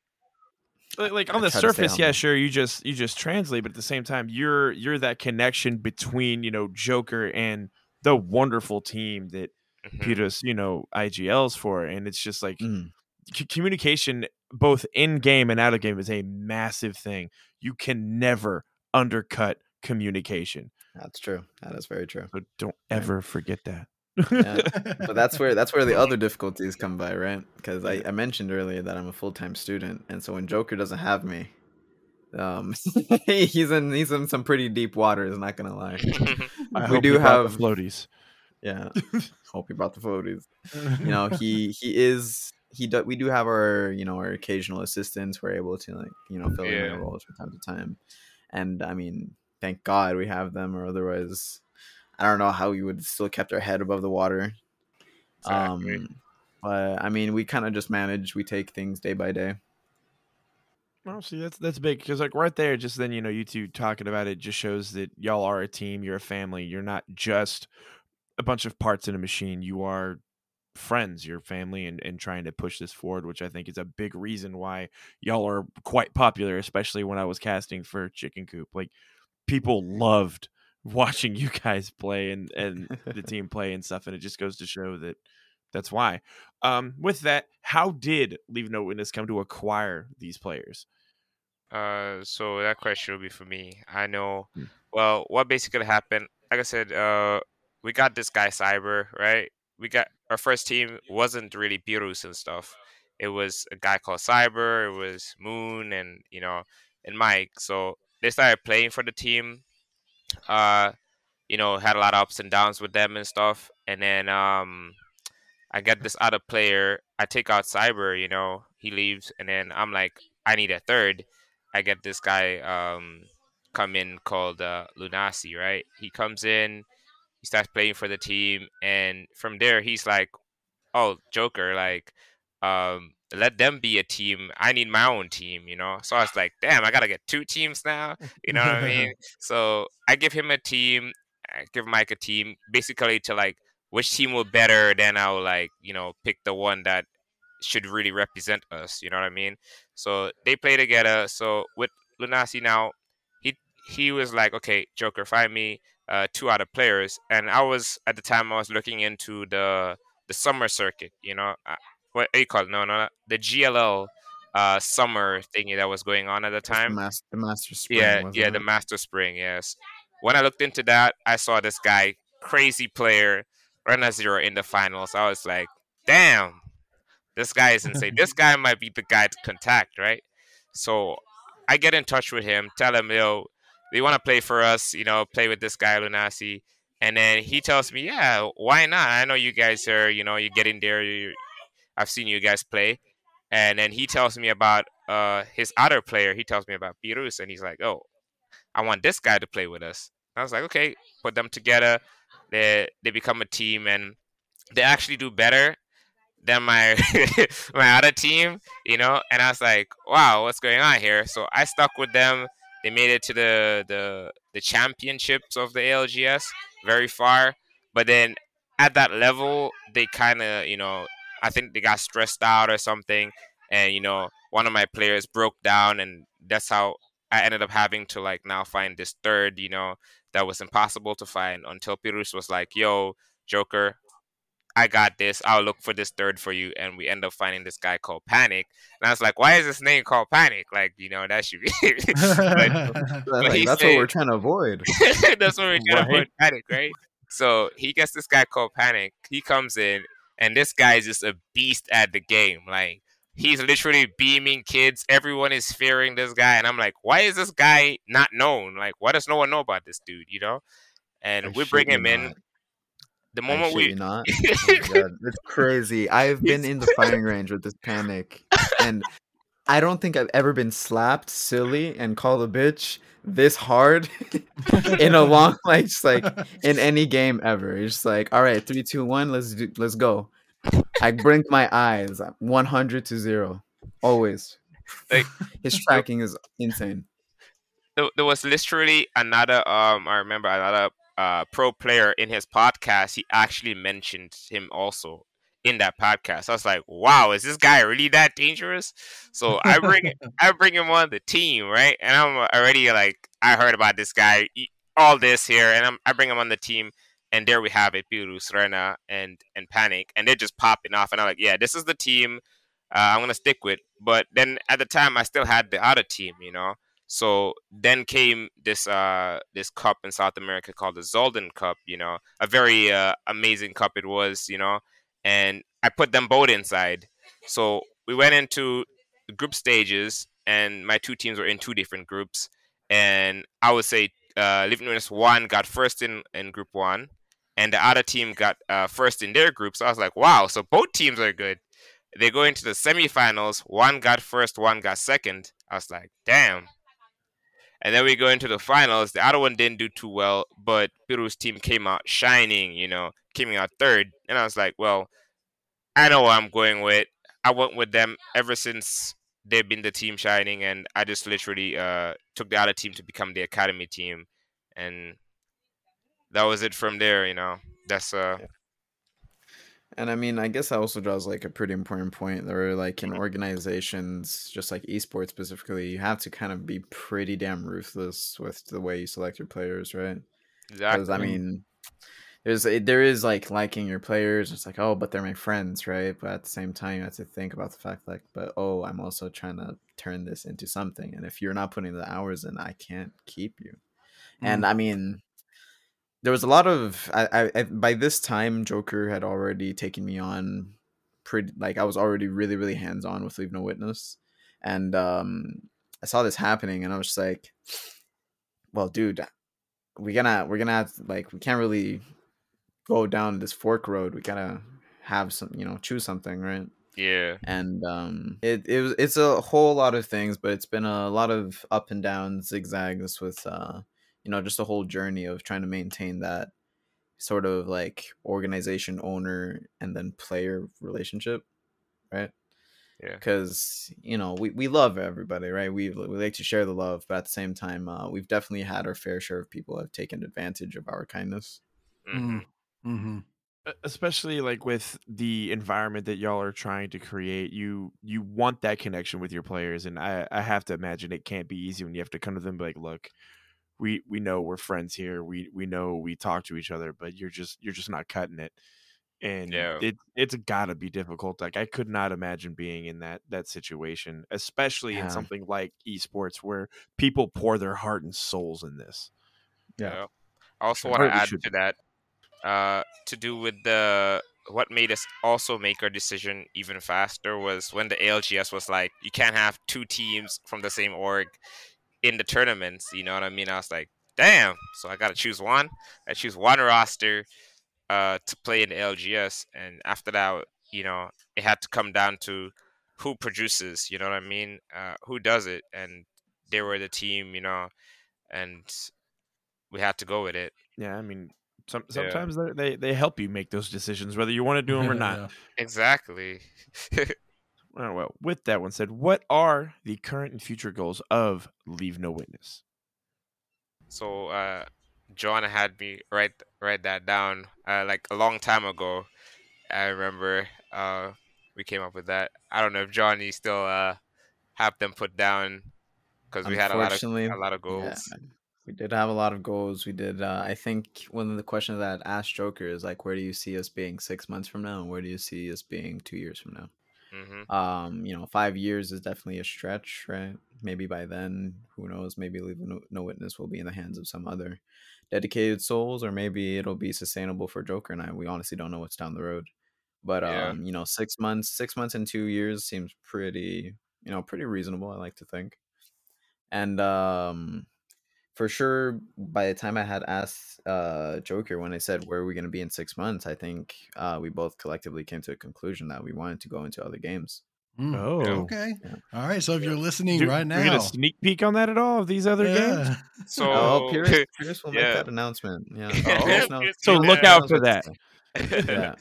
Like on the surface, yeah, sure, you just you just translate, but at the same time, you're you're that connection between you know Joker and the wonderful team that mm-hmm. you know, IGLs for. And it's just like mm. c- communication, both in game and out of game, is a massive thing. You can never undercut communication. That's true. That is very true. So don't ever forget that. yeah. But that's where that's where the other difficulties come by, right? Because I, I mentioned earlier that I'm a full time student, and so when Joker doesn't have me, um, he's in he's in some pretty deep waters. Not gonna lie. we do have floaties. Yeah, hope he brought the floaties. You know, he he is he do, we do have our you know our occasional assistants. We're able to like you know fill yeah. in their roles from time to time, and I mean, thank God we have them, or otherwise, I don't know how we would still kept our head above the water. Exactly. Um, but I mean, we kind of just manage. We take things day by day. Oh, see, that's that's big because like right there, just then you know you two talking about it just shows that y'all are a team. You're a family. You're not just a bunch of parts in a machine. You are friends, your family, and and trying to push this forward, which I think is a big reason why y'all are quite popular. Especially when I was casting for Chicken Coop, like people loved watching you guys play and and the team play and stuff, and it just goes to show that that's why. Um, with that, how did Leave No Witness come to acquire these players? Uh, so that question will be for me. I know. Hmm. Well, what basically happened? Like I said, uh, we got this guy Cyber, right? We got our first team wasn't really Beerus and stuff. It was a guy called Cyber. It was Moon and you know and Mike. So they started playing for the team. Uh, you know, had a lot of ups and downs with them and stuff. And then um, I get this other player. I take out Cyber. You know, he leaves, and then I'm like, I need a third. I get this guy um come in called uh, Lunasi, right? He comes in, he starts playing for the team, and from there he's like, "Oh, Joker, like, um, let them be a team. I need my own team, you know." So I was like, "Damn, I gotta get two teams now." You know what I mean? So I give him a team. I give Mike a team, basically to like which team will better. Then I'll like you know pick the one that should really represent us. You know what I mean? So they play together. So with Lunasi now, he he was like, okay, Joker, find me uh, two other players. And I was at the time I was looking into the the summer circuit. You know, what do you call it? No, no, no, the GLL uh, summer thingy that was going on at the That's the, time. mas- the master spring. Yeah, yeah, it? the Master Spring. Yes. When I looked into that, I saw this guy, crazy player, run a zero in the finals. I was like, damn, this guy is insane. this guy might be the guy to contact, right? So I get in touch with him, tell him, yo, they want to play for us, you know, play with this guy Lunasi. And then he tells me, yeah, why not? I know you guys are, you know, you get in there. You, I've seen you guys play. And then he tells me about uh, his other player. He tells me about Pirus, and he's like, oh, I want this guy to play with us. I was like, okay, put them together. They they become a team, and they actually do better than my my other team, you know. And I was like, wow, what's going on here? So I stuck with them. They made it to the the the championships of the ALGS, very far. But then at that level, they kind of, you know, I think they got stressed out or something, and you know, one of my players broke down, and that's how I ended up having to like now find this third, you know, that was impossible to find until Pirus was like, "Yo, Joker, I got this. I'll look for this third for you." And we end up finding this guy called Panic. And I was like, "Why is this name called Panic? Like, you know, that should be." but Like, he that's said- what we're trying to avoid. That's what we're trying to Right. avoid panic, right? So he gets this guy called Panic. He comes in, and this guy is just a beast at the game. Like he's literally beaming kids. Everyone is fearing this guy, and I'm like, why is this guy not known? Like, why does no one know about this dude? You know? And I we bring him in. The moment we not. Oh it's crazy. I've been in the firing range with this panic, and I don't think I've ever been slapped silly and called a bitch this hard in a long like just like in any game ever. It's just like, all right, three, two, one, let's do, let's go. I blink my eyes, one hundred to zero, always. Like- His tracking is insane. there, there was literally another um I remember another uh pro player in his podcast he actually mentioned him also in that podcast. I was like, wow, is this guy really that dangerous? So I bring I bring him on the team, right? And I'm already like I heard about this guy all this here and I'm, I bring him on the team and there we have it, Pirus, Rena, and and Panic, and they're just popping off. And I'm like, yeah, this is the team uh, I'm gonna stick with. But then at the time, I still had the other team, you know. So then came this uh this cup in South America called the Zolden Cup, you know, a very uh, amazing cup it was, you know, and I put them both inside. So we went into group stages, and my two teams were in two different groups, and I would say uh, Living Witness one got first in in group one, and the other team got uh, first in their group. So I was like, wow, so both teams are good. They go into the semifinals. One got first, one got second. I was like, damn. And then we go into the finals. The other one didn't do too well, but Piru's team came out shining, you know, came out third. And I was like, well, I know what I'm going with. I went with them ever since they've been the team shining, and I just literally uh, took the other team to become the academy team, and that was it from there. You know, that's uh. And I mean, I guess that also draws like a pretty important point. There are like in Mhm. organizations, just like esports specifically, you have to kind of be pretty damn ruthless with the way you select your players, right? Because Exactly. I mean, there's there is like liking your players. It's like, oh, but they're my friends, right? But at the same time, you have to think about the fact like, but oh, I'm also trying to turn this into something. And if you're not putting the hours in, I can't keep you. And I mean, there was a lot of I, I, by this time Joker had already taken me on pretty like I was already really really hands on with Leave No Witness, and um I saw this happening and I was just like, well, dude, we gonna we're gonna have like we can't really go down this fork road. We gotta have some you know choose something right yeah. and um it, it was it's a whole lot of things but it's been a lot of up and downs zigzags with uh you know just a whole journey of trying to maintain that sort of like organization owner and then player relationship right Yeah. because you know we, we love everybody right we, we like to share the love but at the same time uh, we've definitely had our fair share of people have taken advantage of our kindness Mhm. Mm-hmm. E- especially like with the environment that y'all are trying to create you you want that connection with your players and i i have to imagine it can't be easy when you have to come to them and be like look we we know we're friends here we we know we talk to each other but you're just you're just not cutting it and Yeah. it it's gotta be difficult like i could not imagine being in that that situation especially Yeah. in something like esports where people pour their heart and souls in this Yeah. I also want to add to that, uh, to do with the what made us also make our decision even faster was when the ALGS was like, you can't have two teams from the same org in the tournaments. You know what I mean? I was like, damn. So I got to choose one. I choose one roster uh, to play in the LGS, and after that, you know, it had to come down to who produces. You know what I mean? Uh, who does it? And they were the team. You know, and we had to go with it. yeah i mean some, sometimes they're- they they help you make those decisions whether you want to do them or not Exactly. Oh, well, with that one said, what are the current and future goals of Leave No Witness? so uh John had me write write that down uh like a long time ago. I remember uh we came up with that. I don't know if Johnny still uh have them put down because we had a lot of Unfortunately, a lot of Yeah, goals. we did have a lot of goals. We did. Uh, I think one of the questions that I asked Joker is like, where do you see us being six months from now, and where do you see us being two years from now? Hmm Um, you know, five years is definitely a stretch, right? Maybe by then, who knows? Maybe Leave No, no Witness will be in the hands of some other dedicated souls, or maybe it'll be sustainable for Joker and I. We honestly don't know what's down the road. But Yeah. um, you know, six months, six months and two years seems pretty, you know, pretty reasonable. I like to think. And um, for sure, by the time I had asked uh Joker when I said where are we going to be in six months, I think uh we both collectively came to a conclusion that we wanted to go into other games. Mm. Oh, Okay. Yeah. All right. So if you're listening Dude, right We're gonna now, sneak peek on that at all of these other games. So oh, Pierce, Pierce will make yeah. that announcement. Yeah. Oh, Pierce knows- Pierce So look out for that. Yeah.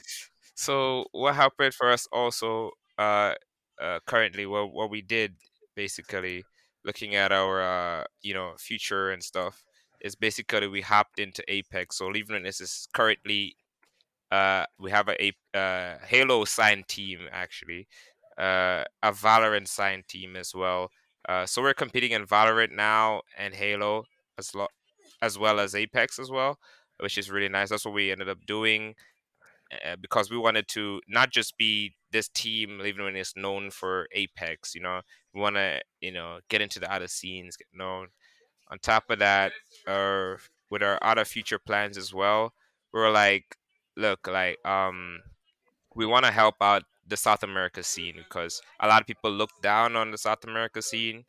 so what happened for us also uh, uh currently what what we did basically looking at our uh you know future and stuff is basically we hopped into apex. So leaving witness is currently uh we have a, a uh, halo signed team actually uh a valorant signed team as well. Uh so we're competing in valorant now and halo as lo- as well as apex as well which is really nice. That's what we ended up doing uh, because we wanted to not just be this team, even when it's known for Apex. You know, want to you know get into the other scenes, get known. On top of that, uh, with our other future plans as well, we're like, look, like um, we want to help out the South America scene because a lot of people look down on the South America scene,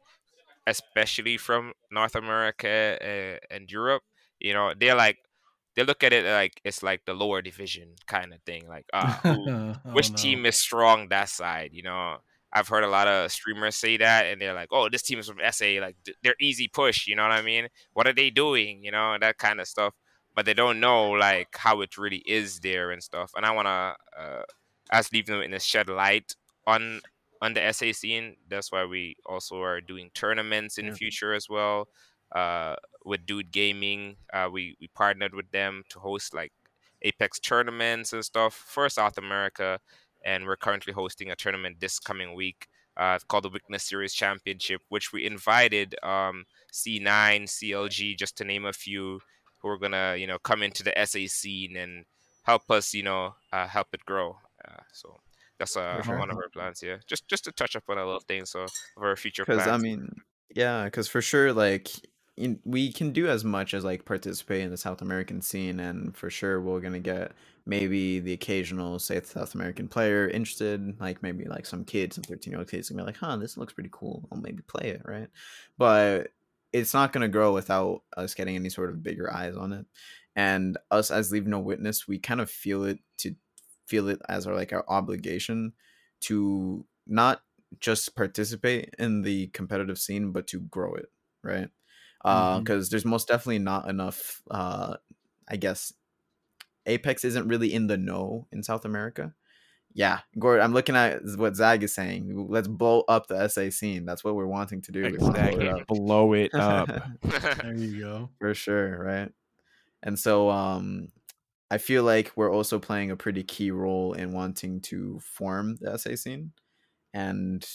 especially from North America uh, and Europe. You know, they're like they look at it like it's like the lower division kind of thing. Like, uh, who, Oh, which no. team is strong that side? You know, I've heard a lot of streamers say that, and they're like, "Oh, this team is from SA. Like, they're easy push." You know what I mean? What are they doing? You know, that kind of stuff. But they don't know like how it really is there and stuff. And I wanna, uh, as leaving them in the shed light on on the SA scene. That's why we also are doing tournaments in Yeah. the future as well. Uh, with Dude Gaming, uh, we we partnered with them to host like Apex tournaments and stuff for South America, and we're currently hosting a tournament this coming week uh, called the Weakness Series Championship, which we invited um, C9, CLG, just to name a few, who are gonna you know come into the SA scene and help us you know uh, help it grow. Uh, so that's uh, sure. one of our plans. Yeah, just just to touch up on a little thing. So of our future Because. I mean, yeah, because for sure, like we can do as much as like participate in the South American scene, and for sure we're gonna get maybe the occasional say South American player interested, like maybe like some kids, some thirteen year old kids, gonna be like, huh, this looks pretty cool. I'll maybe play it, right? But it's not gonna grow without us getting any sort of bigger eyes on it, and us as Leave No Witness, we kind of feel it to feel it as our like our obligation to not just participate in the competitive scene but to grow it right uh Mhm. because there's most definitely not enough uh i guess apex isn't really in the know in south america yeah gord i'm looking at what zag is saying let's blow up the sa scene that's what we're wanting to do we wanna blow it Exactly. up. Blow it up. There you go. for sure right and so um i feel like we're also playing a pretty key role in wanting to form the sa scene and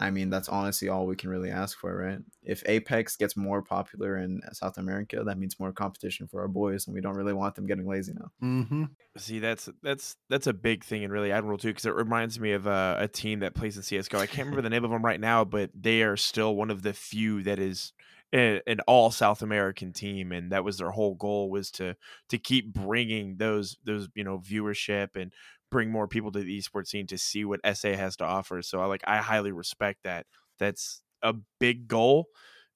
i mean that's honestly all we can really ask for right if apex gets more popular in south america that means more competition for our boys and we don't really want them getting lazy now Mm-hmm. See, that's that's that's a big thing in really Admiral too, because it reminds me of uh, a team that plays in CS:GO. I can't remember the name of them right now, but they are still one of the few that is an all South American team, and that was their whole goal was to to keep bringing those those you know viewership and bring more people to the esports scene to see what SA has to offer. So I like I highly respect that. That's a big goal.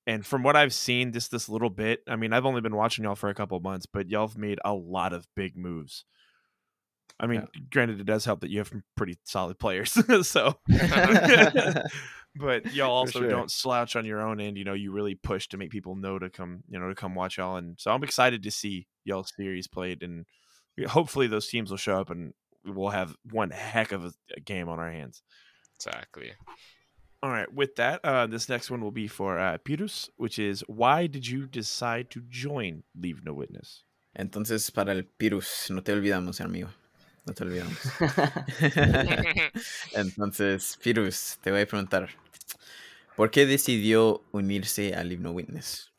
And from what I've seen, just this little bit, I mean, I've only been watching y'all for a couple months, but y'all have made a lot of big moves. I mean, granted, it does help that you have some pretty solid players. so, uh, but y'all also sure. don't slouch on your own end. You know, you really push to make people know to come, you know, to come watch y'all. And so I'm excited to see y'all series played, and hopefully those teams will show up, and we'll have one heck of a, a game on our hands. exactly. All right, with that, uh, this next one will be for uh, Pirus, which is why did you decide to join Leave No Witness? entonces para el pirus no te olvidamos amigo no te olvidamos Entonces, Pirus, te voy a preguntar, ¿por qué decidió unirse al Himno Witness?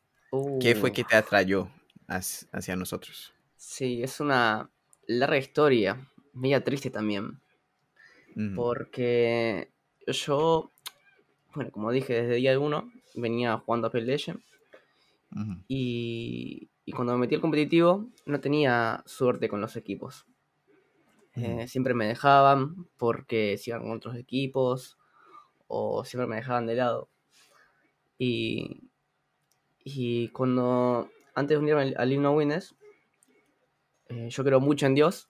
¿Qué fue Uh, que te atrayó hacia, nosotros? Sí, es una larga historia, media triste también, porque yo, bueno, como dije desde día uno, venía jugando a PL Legend ujú, y, y cuando me metí al competitivo no tenía suerte con los equipos. Eh, siempre me dejaban porque se iban con otros equipos o siempre me dejaban de lado. Y, y cuando, antes de unirme al, al Himno Winners, eh, yo creo mucho en Dios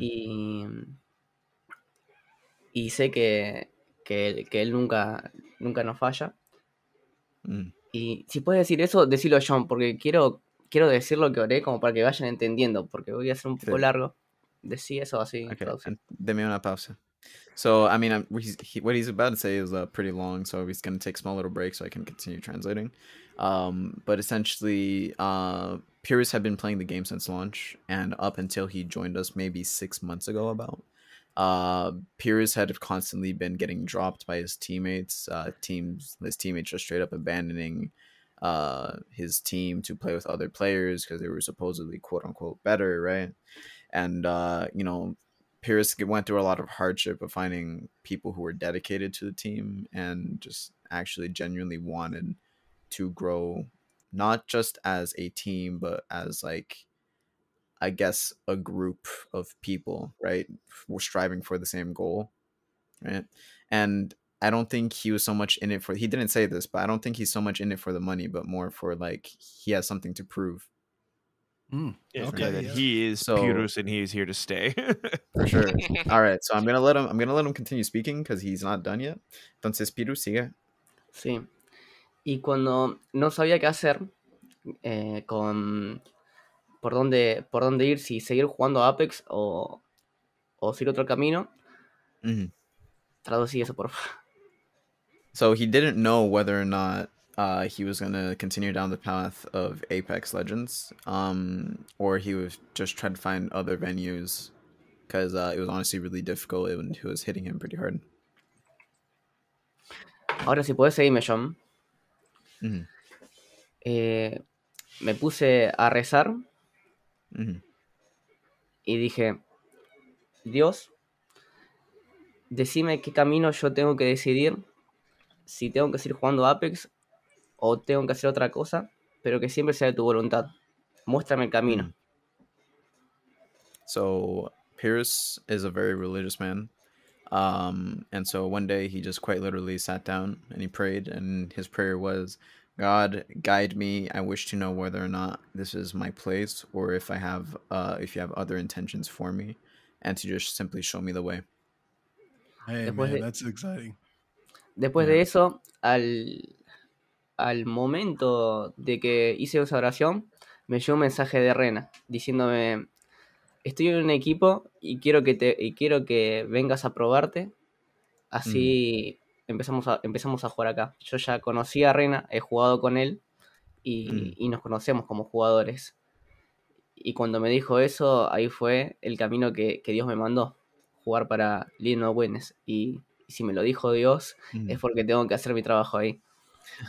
y, y sé que, que, él- que Él nunca, nunca nos falla. ujú. Y si puedes decir eso, decilo John, porque quiero, quiero decir lo que oré como para que vayan entendiendo, porque voy a ser un poco Sí. largo. Decí eso así. Okay, deme una pausa. So, I mean, I'm, he's, he, what he's about to say is uh, pretty long, so he's going to take small little breaks so I can continue translating. Um, but essentially, uh, Pyrrhus had been playing the game since launch, and up until he joined us maybe six months ago, about. Uh, Pyrrhus had constantly been getting dropped by his teammates. Uh, teams, his teammates just straight up abandoning uh, his team to play with other players because they were supposedly quote unquote better, right? And uh, you know, Pierce went through a lot of hardship of finding people who were dedicated to the team and just actually genuinely wanted to grow not just as a team but as like I guess a group of people, right? We're striving for the same goal, right? And I don't think he was so much in it for he didn't say this, but I don't think he's so much in it for the money, but more for like he has something to prove. Mm, Yeah, Okay, that yeah. he is So- Pyrrhus and he is here to stay. For sure. All right, so I'm gonna let him. I'm gonna let him continue speaking because he's not done yet. Entonces, Piru, sigue. Sí. Y cuando no sabía qué hacer eh, con por dónde, por dónde ir, si seguir jugando a Apex o, o seguir otro camino, Ujú, traducí eso, por favor. So he didn't know whether or not uh, he was going to continue down the path of Apex Legends, um, or he was just trying to find other venues because uh, it was honestly really difficult and it was hitting him pretty hard. Ahora, si puedes seguirme, John. Ujú. Eh, me puse a rezar Mhm. y dije, Dios, decime qué camino yo tengo que decidir, si tengo que seguir jugando Apex o tengo que hacer otra cosa, pero que siempre sea de tu voluntad. Muéstrame el camino. So Pierce is a very religious man. Um, and so one day he just quite literally sat down and he prayed, and his prayer was, God, guide me. I wish to know whether or not this is my place or if I have uh if you have other intentions for me and to just simply show me the way. Hey Después man, de- that's exciting. Después Ya. de eso, al, al momento de que hice esa oración, me llegó un mensaje de Rena diciéndome, estoy en un equipo y quiero que, te, y quiero que vengas a probarte. Así empezamos, a, empezamos a jugar acá. Yo ya conocí a Rena, he jugado con él y, Mm. y nos conocemos como jugadores. Y cuando me dijo eso, ahí fue el camino que, que Dios me mandó, jugar para Lino Witness. Y, y si me lo dijo Dios, es porque tengo que hacer mi trabajo ahí.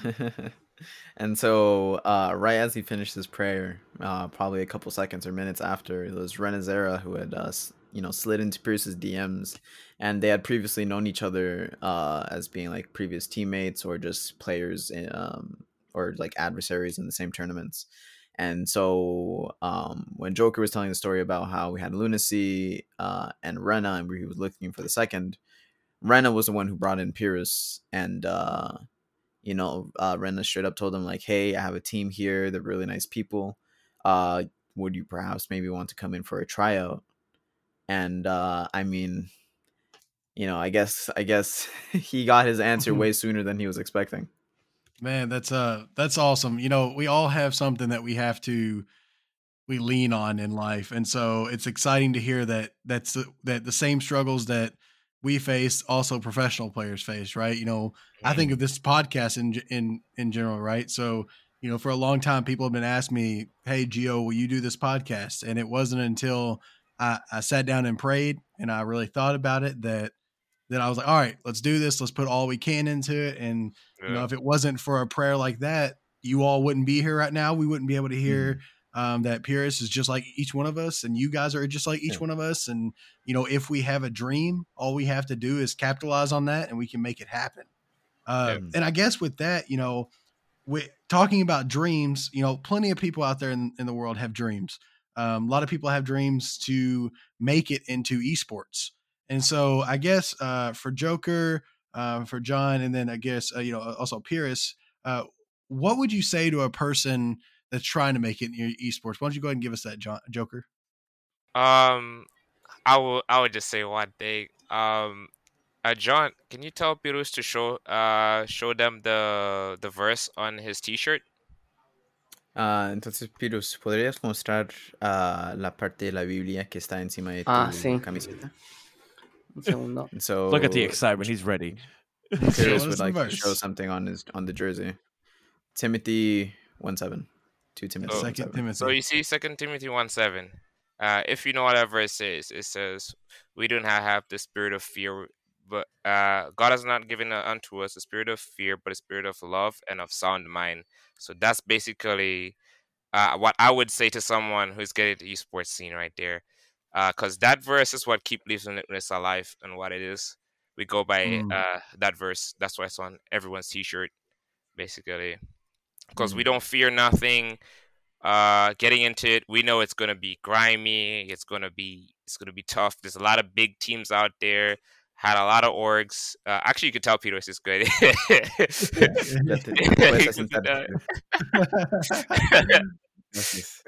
and so, uh, right as he finished his prayer, uh, probably a couple seconds or minutes after, it was Renazera who had, uh, you know, slid into Pierce's DMs, and they had previously known each other uh, as being like previous teammates or just players, in, um, or like adversaries in the same tournaments. And so, um, when Joker was telling the story about how we had Lunacy uh, and Rena, and we was looking for the second, Rena was the one who brought in Pierce, and uh, you know, uh, Rena straight up told him like, "Hey, I have a team here. They're really nice people. Uh, would you perhaps maybe want to come in for a tryout?" And uh, I mean, you know, I guess I guess he got his answer way sooner than he was expecting. Man, that's uh that's awesome. You know, we all have something that we have to we lean on in life. And so it's exciting to hear that that's the, that the same struggles that we face also professional players face, right? You know, I think of mm. this podcast in in in general, right? So, you know, for a long time people have been asking me, "Hey, Gio, will you do this podcast?" And it wasn't until I, I sat down and prayed and I really thought about it that that I was like, "All right, let's do this. Let's put all we can into it." And you know, if it wasn't for a prayer like that, you all wouldn't be here right now. We wouldn't be able to hear mm. Um, that Pierce is just like each one of us, and you guys are just like each Yeah. one of us. And you know, if we have a dream, all we have to do is capitalize on that, and we can make it happen. Uh, Yeah. And I guess with that, you know, we talking about dreams. You know, plenty of people out there in, in the world have dreams. Um, a lot of people have dreams to make it into esports. And so I guess uh, for Joker, uh, for John, and then I guess uh, you know also Pierce, uh, what would you say to a person that's trying to make it in your esports? Why don't you go ahead and give us that, John, Joker? Um, I will. I would just say one thing. Um, uh, John, can you tell Pirus to show uh show them the the verse on his T-shirt? Ah, entonces, Pirus, ¿podrías mostrar ah, la parte de la Biblia que está encima de tu Ah, sí. camiseta? Un segundo. So, Look at the excitement. He's ready. Show Pierce us would like to show something on his on the jersey. Timothy one seven, two Timothy one Second. Timothy. So you see, Second Timothy one seven. Uh, if you know what that verse says, it says, "We do not have the spirit of fear, but uh, God has not given uh, unto us a spirit of fear, but a spirit of love and of sound mind." So that's basically uh, what I would say to someone who's getting the esports scene right there, because that verse is what keep living this alive and what it is. We go by Mm. uh, that verse. That's why it's on everyone's T-shirt, basically, because we Mm. don't fear nothing uh getting into it we know it's gonna be grimy it's gonna be it's gonna be tough there's a lot of big teams out there had a lot of orgs uh, actually you could tell peter is good Ya te- puedes asentar. Gracias.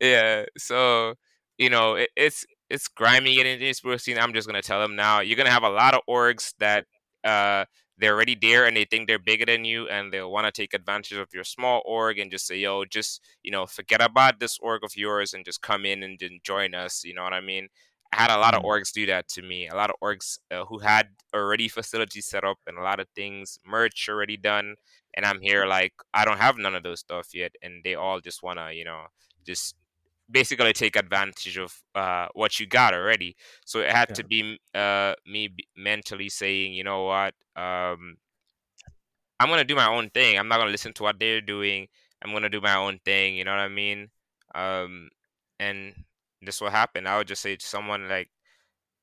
yeah so you know it, it's it's grimy getting into this scene i'm just gonna tell them now you're gonna have a lot of orgs that uh they're already there and they think they're bigger than you and they'll want to take advantage of your small org and just say yo just you know forget about this org of yours and just come in and then join us you know what i mean I had a lot of Mm. orgs do that to me. A lot of orgs uh, who had already facilities set up and a lot of things, merch already done, and I'm here like I don't have none of those stuff yet, and they all just wanna, you know, just basically take advantage of uh, what you got already. So it had to be uh, me mentally saying, you know what, um, I'm gonna do my own thing. I'm not gonna listen to what they're doing. I'm gonna do my own thing. You know what I mean? Um, and this will happen. I would just say to someone like,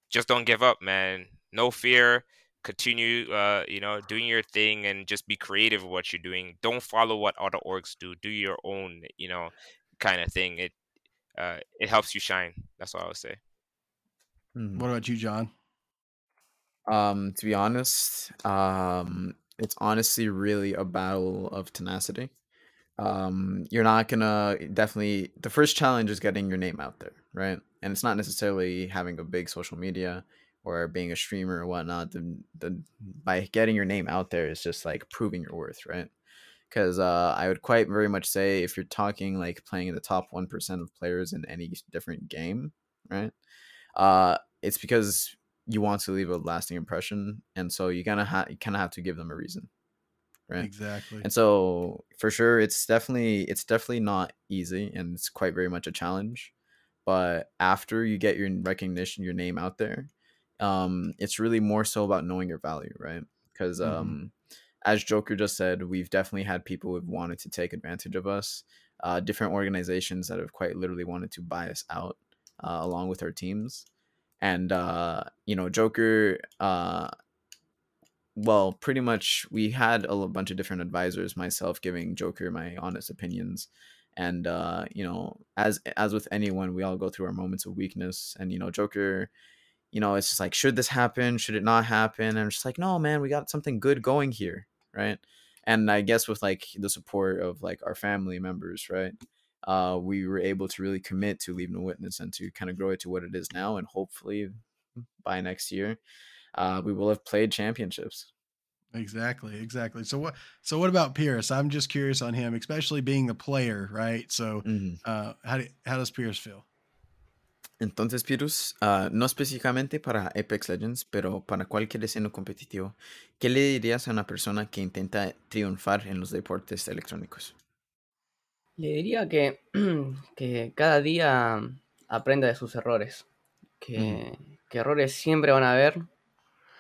just don't give up, man. No fear. Continue, uh, you know, doing your thing and just be creative with what you're doing. Don't follow what other orgs do. Do your own, you know, kind of thing. It uh, it helps you shine. That's all I would say. Mhm. What about you, John? Um, to be honest, um, it's honestly really a battle of tenacity. Um, you're not gonna definitely the first challenge is getting your name out there, right? And it's not necessarily having a big social media or being a streamer or whatnot. The, the by getting your name out there is just like proving your worth, right? Because uh, I would quite very much say if you're talking like playing in the top one percent of players in any different game, right? Uh, it's because you want to leave a lasting impression, and so you gonna have you kind of have to give them a reason, right? Exactly. And so for sure it's definitely it's definitely not easy and it's quite very much a challenge. But after you get your recognition, your name out there, um, it's really more so about knowing your value, right? Because Mhm. um as Joker just said, we've definitely had people who've wanted to take advantage of us. Uh, different organizations that have quite literally wanted to buy us out uh, along with our teams. And uh, you know, Joker uh well, pretty much we had a bunch of different advisors, myself giving Joker my honest opinions. And uh, you know, as as with anyone, we all go through our moments of weakness. And you know, Joker, you know, it's just like, should this happen? Should it not happen? And I'm just like, no, man, we got something good going here, right? And I guess with like the support of like our family members, right? Uh, we were able to really commit to Leave No Witness and to kind of grow it to what it is now. And hopefully by next year, uh, we will have played championships. Exactly, exactly. So what so what about Pierce? I'm just curious on him, especially being the player, right? So Mhm. uh how do, how does Pierce feel? Entonces, Pirus, ah, no específicamente para Apex Legends, pero para cualquier escenario competitivo, ¿qué le dirías a una persona que intenta triunfar en los deportes electrónicos? Le diría que, que cada día aprenda de sus errores. Que, que errores siempre van a haber.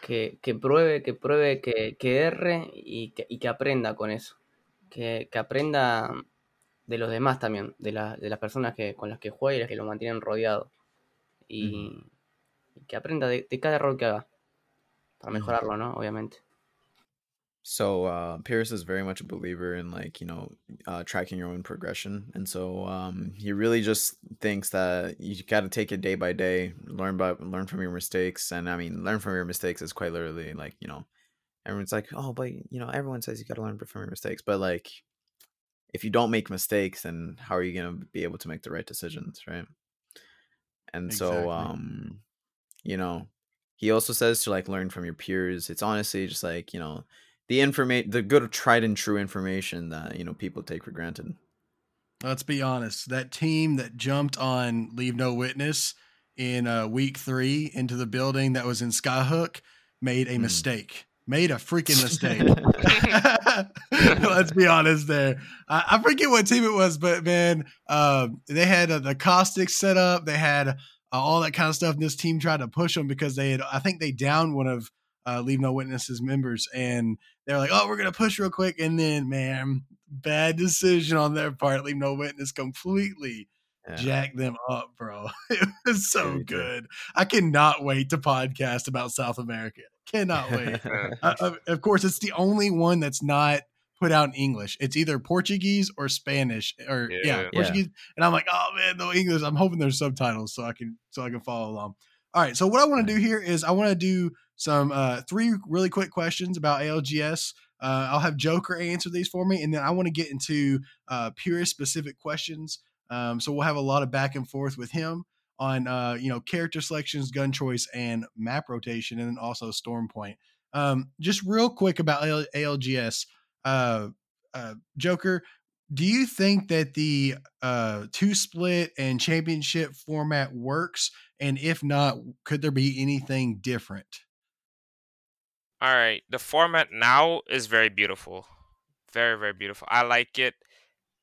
Que, que pruebe, que pruebe, que, que erre y que, y que aprenda con eso. Que, que aprenda de los demás también, de, la- de las personas que, con las que juega y las que lo mantienen rodeado. Y, y que aprenda de, de cada error que haga. Para mejorarlo, ¿no? Obviamente. So, uh, Pierce is very much a believer in like, you know, uh, tracking your own progression. And so um, he really just thinks that you got to take it day by day, learn by, learn from your mistakes. And I mean, learn from your mistakes is quite literally like, you know, everyone's like, oh, but you know, everyone says you got to learn from your mistakes. But like, if you don't make mistakes, then how are you going to be able to make the right decisions, right? And so, um, you know, he also says to like learn from your peers. It's honestly just like, you know, the information, the good tried and true information that, you know, people take for granted. Let's be honest. That team that jumped on Leave No Witness in uh, week three into the building that was in Skyhook made a Mhm. mistake. Made a freaking mistake. Let's be honest there. I, I forget what team it was, but man, uh, they had uh, the caustic set up. They had uh, all that kind of stuff. And this team tried to push them because they had, I think they downed one of uh, Leave No Witnesses members. And they're like, oh, we're going to push real quick. And then, man, bad decision on their part. Leave No Witness completely Yeah. jack them up, bro. It was so good. I cannot wait to podcast about South America. Cannot wait. Uh, of- of course, it's the only one that's not put out in English. It's either Portuguese or Spanish, or yeah, Yeah. Yeah. Portuguese. And I'm like, oh man, no English. I'm hoping there's subtitles so I can so I can follow along. All right, so what I want to do here is I want to do some uh, three really quick questions about ALGS. Uh, I'll have Joker answer these for me, and then I want to get into uh, pure specific questions. Um, so we'll have a lot of back and forth with him on uh, you know character selections, gun choice, and map rotation, and then also storm point. Um, just real quick about AL- ALGS, uh, uh, Joker. do you think that the uh, two split and championship format works? And if not, could there be anything different? All right, the format now is very beautiful, very very beautiful. I like it,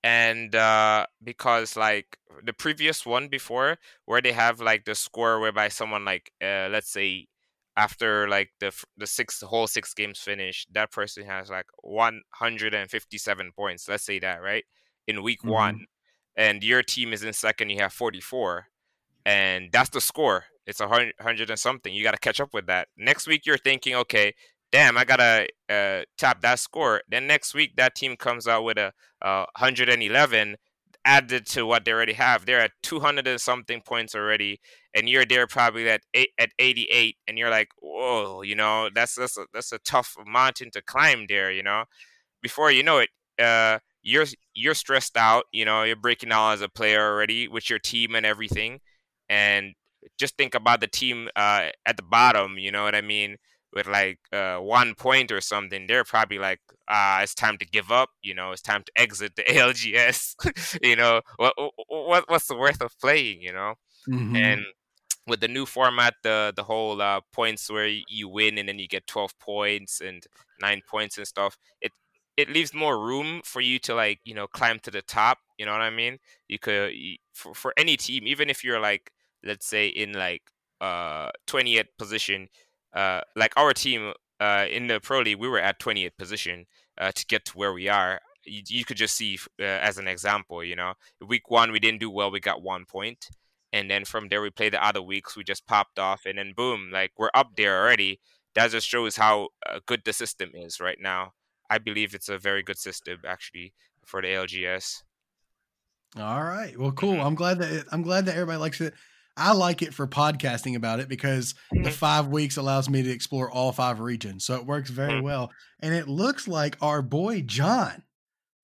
and uh, because like the previous one before, where they have like the score whereby someone like uh, let's say after like the the six the whole six games finish, that person has like 157 points. Let's say that right in week mm-hmm. one, and your team is in second. You have 44, and that's the score. It's a hundred and something. You got to catch up with that. Next week, you're thinking, okay, damn, I gotta uh, tap that score. Then next week, that team comes out with a uh, 111 added to what they already have. They're at 200 and something points already, and you're there probably at eight, at 88, and you're like, whoa, you know, that's that's a, that's a tough mountain to climb there, you know. Before you know it, uh, you're you're stressed out, you know, you're breaking down as a player already with your team and everything, and just think about the team uh, at the bottom, you know what I mean? With like uh, one point or something, they're probably like, ah, it's time to give up. You know, it's time to exit the ALGS. you know, what, what what's the worth of playing? You know, mm-hmm. and with the new format, the the whole uh, points where you win and then you get twelve points and nine points and stuff. It it leaves more room for you to like you know climb to the top. You know what I mean? You could for for any team, even if you're like let's say in like uh 20th position uh, like our team uh, in the pro league, we were at 28th position uh, to get to where we are. You, you could just see uh, as an example, you know, week one we didn't do well, we got one point, and then from there we played the other weeks, we just popped off, and then boom, like we're up there already. That just shows how uh, good the system is right now. I believe it's a very good system actually for the ALGS. All right. Well, cool. Mm-hmm. I'm glad that I'm glad that everybody likes it. I like it for podcasting about it because the mm-hmm. five weeks allows me to explore all five regions. So it works very mm. well. And it looks like our boy John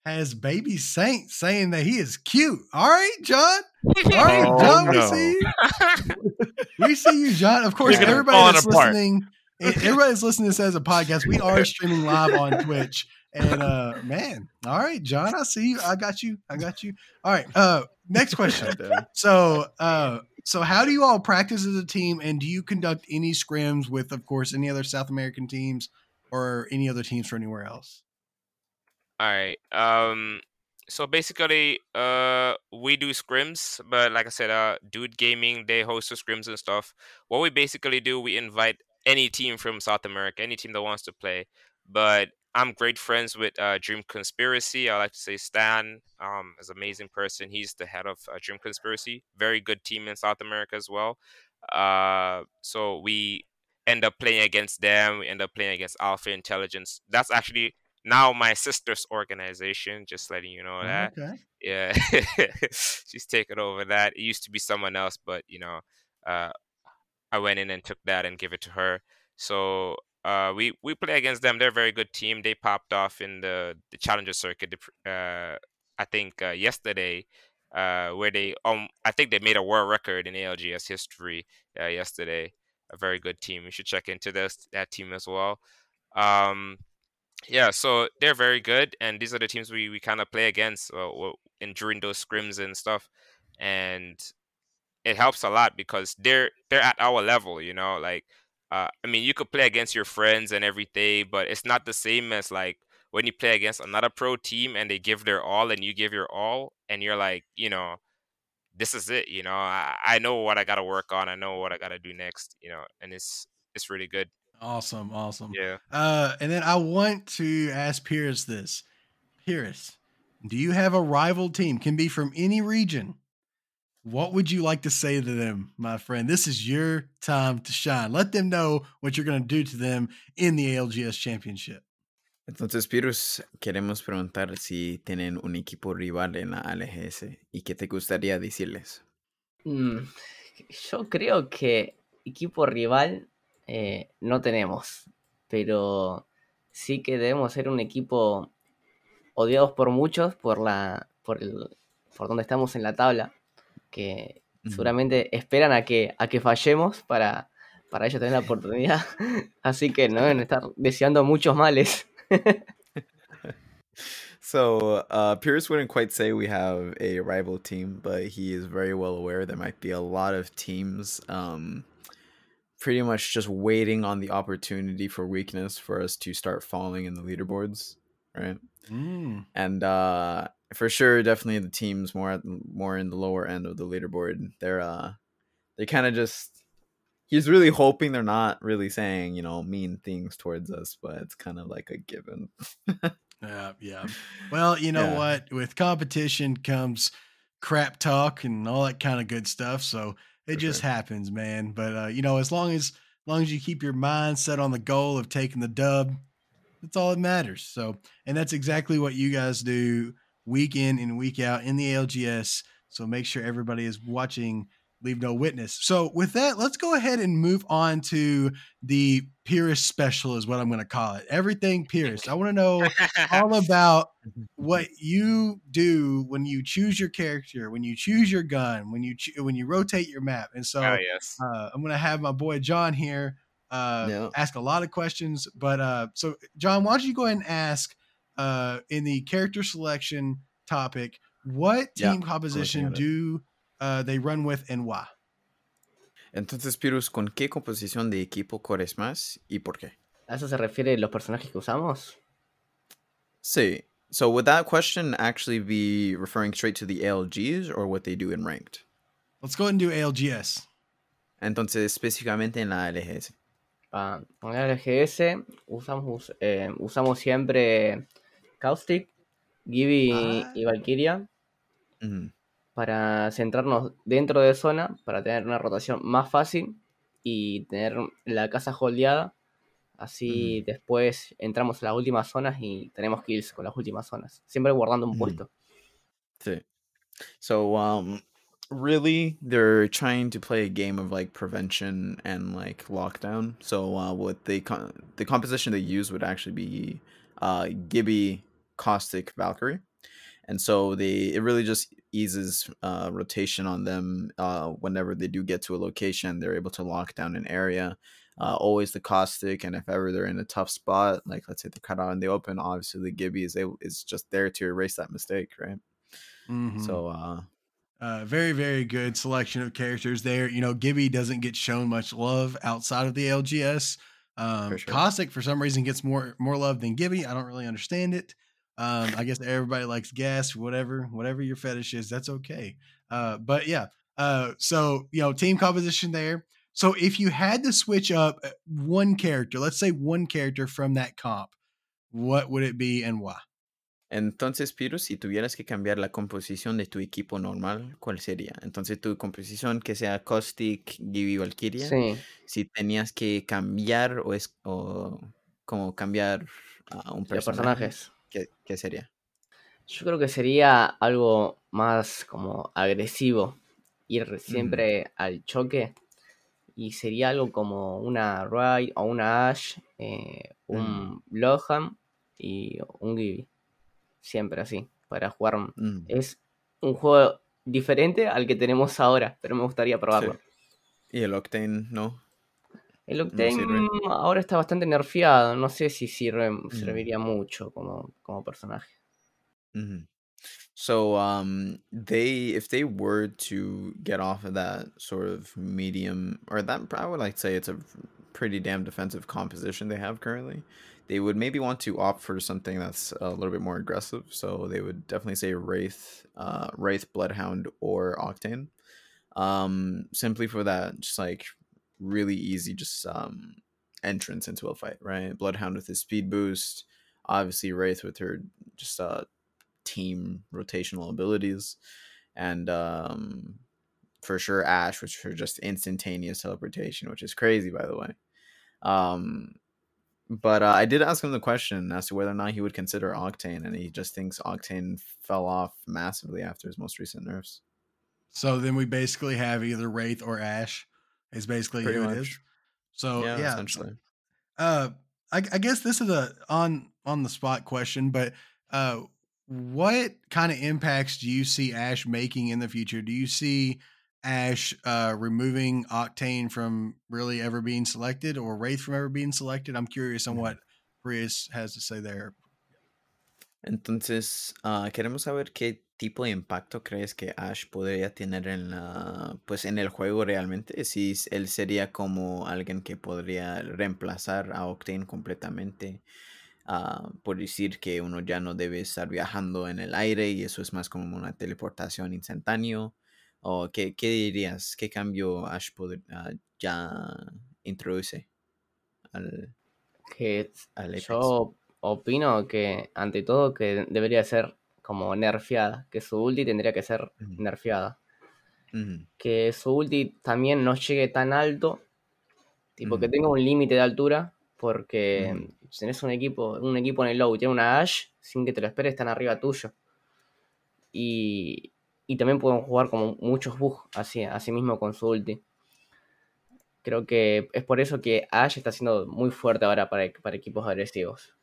has baby Saint saying that he is cute. All right, John. All right, oh, John, no. we see you. we see you, John. Of course, everybody that's apart. listening, everybody that's listening to this as a podcast, we are streaming live on Twitch. And uh man, all right, John, I see you. I got you. I got you. All right. Uh next question. so uh so, how do you all practice as a team, and do you conduct any scrims with, of course, any other South American teams or any other teams from anywhere else? All right. Um. So basically, uh, we do scrims, but like I said, uh, Dude Gaming they host the scrims and stuff. What we basically do, we invite any team from South America, any team that wants to play. But I'm great friends with uh, Dream Conspiracy. I like to say Stan um, is an amazing person. He's the head of uh, Dream Conspiracy. Very good team in South America as well. Uh, so we end up playing against them. We end up playing against Alpha Intelligence. That's actually now my sister's organization. Just letting you know that. Okay. Yeah, she's taken over that. It used to be someone else, but you know, uh, I went in and took that and give it to her. So uh, we we play against them. They're a very good team. They popped off in the the challenger circuit. Uh, I think uh, yesterday, uh, where they um I think they made a world record in ALGS history uh, yesterday. A very good team. You should check into this that team as well. Um, yeah, so they're very good, and these are the teams we, we kind of play against uh, in during those scrims and stuff, and it helps a lot because they're they're at our level, you know, like uh, I mean, you could play against your friends and everything, but it's not the same as like when you play against another pro team and they give their all and you give your all, and you're like, you know, this is it. You know, I, I know what I got to work on. I know what I got to do next. You know, and it's it's really good. Awesome, awesome. Yeah. Uh, and then I want to ask Pierce this. Pierce, do you have a rival team? Can be from any region what would you like to say to them, my friend? This is your time to shine. Let them know what you're going to do to them in the ALGS Championship. Entonces, Pirus, queremos preguntar si tienen un equipo rival en la ALGS y qué te gustaría decirles. Mm, yo creo que equipo rival eh, no tenemos, pero sí que debemos ser un equipo odiados por muchos por la por el por donde estamos en la tabla que seguramente esperan a que, a que fallemos para, para ellos tener la oportunidad. Así que no deben estar deseando muchos males. So uh, Pierce wouldn't quite say we have a rival team, but he is very well aware there might be a lot of teams um, pretty much just waiting on the opportunity for weakness for us to start falling in the leaderboards, right? Mm. And uh, for sure, definitely the teams more at, more in the lower end of the leaderboard. They're uh, they kind of just he's really hoping they're not really saying you know mean things towards us, but it's kind of like a given. Yeah, yeah. Well, you know Yeah. what? With competition comes crap talk and all that kind of good stuff. So it For just sure. happens, man. But uh, you know, as long as as long as you keep your mind set on the goal of taking the dub, that's all that matters. So, and that's exactly what you guys do week in and week out in the ALGS. So make sure everybody is watching. Leave no witness. So with that, let's go ahead and move on to the Pierce special, is what I'm going to call it. Everything Pierce. I want to know all about what you do when you choose your character, when you choose your gun, when you cho- when you rotate your map. And so oh yes. uh, I'm gonna have my boy John here uh, Yeah. ask a lot of questions. But uh, so John, why don't you go ahead and ask uh, in the character selection topic, what Yeah, team composition do uh, they run with and why? Entonces, Pirus, ¿con qué composición de equipo corres más y por qué? ¿A eso se refiere los personajes que usamos? Sí. So would that question actually be referring straight to the ALGs or what they do in ranked? Let's go ahead and do ALGS. Entonces, específicamente en la LGS. Ah, en el LGS usamos, eh, usamos siempre Caustic, Gibby Ah. y Valkyria para centrarnos dentro de zona, para tener una rotación más fácil y tener la casa holdeada. Así después entramos a las últimas zonas y tenemos kills con las últimas zonas. Siempre guardando un puesto. Sí. So, um, really, they're trying to play a game of like prevention and like lockdown. So, uh, what they con- the composition they use would actually be uh, Gibby, Caustic, Valkyrie, and so they it really just eases uh, rotation on them. Uh, whenever they do get to a location, they're able to lock down an area. Uh, always the caustic, and if ever they're in a tough spot, like let's say they're cut out in the open, obviously the Gibby is able, is just there to erase that mistake, right? Mhm. So uh Uh, very, very good selection of characters there. You know, Gibby doesn't get shown much love outside of the ALGS. Um, For sure. Caustic, for some reason, gets more more love than Gibby. I don't really understand it. Um, I guess everybody likes gas, whatever, whatever your fetish is, that's okay. Uh, but yeah, uh, so you know, team composition there. So if you had to switch up uh, one character, let's say one character from that comp, what would it be and why? entonces Piru, si tuvieras que cambiar la composición de tu equipo normal, ¿cuál sería? Entonces tu composición que sea Caustic, Gibby, Valkyria, Sí, si tenías que cambiar o es o como cambiar a un personaje, personajes. ¿Qué, qué sería? Yo creo que sería algo más como agresivo, ir siempre al choque y sería algo como una Rai o una Ash, eh, un Bloodhound y un Gibby. Siempre así, para jugar. Mm, Es un juego diferente al que tenemos ahora, pero me gustaría probarlo. Y el Octane, ¿no? El Octane sirve. ahora está bastante nerfeado, no sé si sirve, Mm. serviría mucho como, como personaje. Mhm. So um they if they were to get off of that sort of medium or that I would like to say it's a pretty damn defensive composition they have currently, they would maybe want to opt for something that's a little bit more aggressive. So they would definitely say Wraith, uh Wraith, Bloodhound, or Octane. Um simply for that just like really easy just um entrance into a fight, right? Bloodhound with his speed boost, obviously Wraith with her just uh team rotational abilities and um for sure ash which for just instantaneous teleportation which is crazy by the way. Um but uh, i did ask him the question as to whether or not he would consider octane and he just thinks octane fell off massively after his most recent nerfs. So then we basically have either Wraith or Ash is basically Pretty who it much. is. So yeah, yeah, essentially Uh, I, I guess this is a on on the spot question, but uh, what kind of impacts do you see Ash making in the future? Do you see Ash uh, removing Octane from really ever being selected, or Wraith from ever being selected? I'm curious on Mhm. what Pirus has to say there. Entonces, ah, queremos saber qué tipo de impacto crees que Ash podría tener en la, pues en el juego realmente. Si él sería como alguien que podría reemplazar a Octane completamente. ah, por decir que uno ya no debe estar viajando en el aire y eso es más como una teleportación instantáneo. ¿O qué, qué dirías? ¿Qué cambio Ash pod- ah, ya introduce al, Que al yo opino que, ante todo, que debería ser como nerfeada. Que su ulti tendría que ser nerfeada. Que su ulti también no llegue tan alto. Tipo, que tenga un límite de altura. Porque si tenés un equipo, un equipo en el low y tiene una Ash, sin que te lo esperes, están arriba tuyo. Y, y también pueden jugar como muchos bugs así, así mismo con su ulti. Creo que es por eso que Ash está siendo muy fuerte ahora para, para equipos agresivos.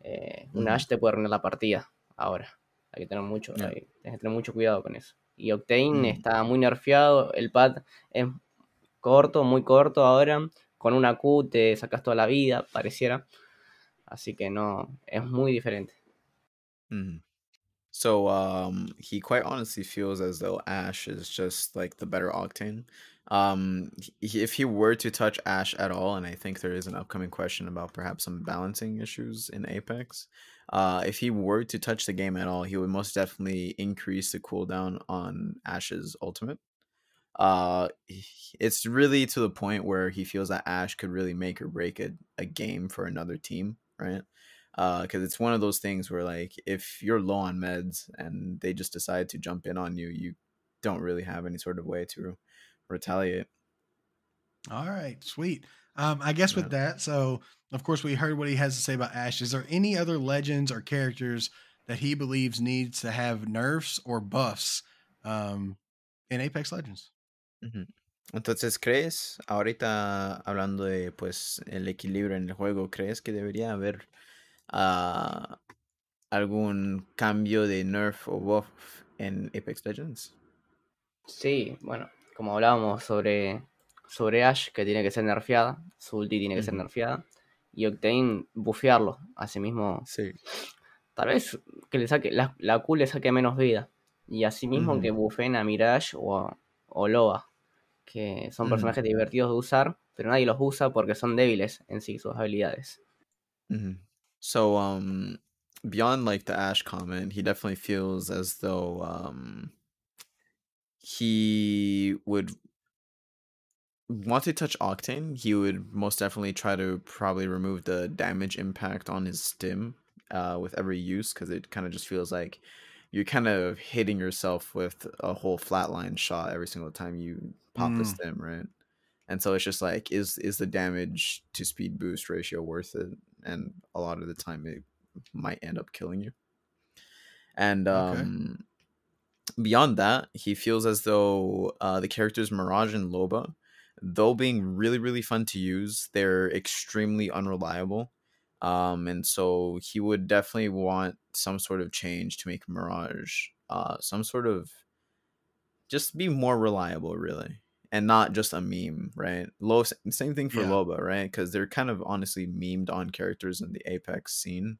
Eh, un Ujú. Ash te puede arruinar la partida ahora. Hay que tener mucho, hay- que tener mucho cuidado con eso. Y Octane Mm. está muy nerfeado, el pad es corto, muy corto ahora. Con una Q te sacas toda la vida, pareciera. Así que no, es muy diferente. Mhm. So um he quite honestly feels as though Ash is just like the better Octane. Um he, if he were to touch Ash at all, and I think there is an upcoming question about perhaps some balancing issues in Apex. Uh if he were to touch the game at all, he would most definitely increase the cooldown on Ash's ultimate. Uh it's really to the point where he feels that Ash could really make or break a, a game for another team, right? Uh, because it's one of those things where like if you're low on meds and they just decide to jump in on you you don't really have any sort of way to retaliate All right, sweet. Um, I guess with that, so of course we heard what he has to say about Ash. Is there any other legends or characters that he believes needs to have nerfs or buffs um, in Apex Legends? Ujú. entonces crees ahorita hablando de pues el equilibrio en el juego crees que debería haber ah, algún cambio de nerf o buff en Apex Legends Sí, bueno, como hablábamos sobre, sobre Ash, que tiene que ser nerfeada, su ulti tiene que ser nerfeada, y Octane bufearlo, asimismo, sí tal vez que le saque, la, la Q le saque menos vida, y asimismo Ujú. que bufeen a Mirage o, a- o Loa, que son personajes divertidos de usar, pero nadie los usa porque son débiles en sí sus habilidades. So um beyond like the Ash comment, he definitely feels as though um he would want to touch Octane, he would most definitely try to probably remove the damage impact on his stim uh with every use because it kind of just feels like you're kind of hitting yourself with a whole flatline shot every single time you pop the Mm. stim, right? And so it's just like is is the damage to speed boost ratio worth it? And a lot of the time it might end up killing you. And Okay. Beyond that, he feels as though uh, the characters Mirage and Loba, though being really really fun to use, they're extremely unreliable. Um, and so he would definitely want some sort of change to make Mirage uh, some sort of just be more reliable, really, and not just a meme, right? Low, same thing for Yeah. Loba, right? Because they're kind of honestly memed on characters in the Apex scene.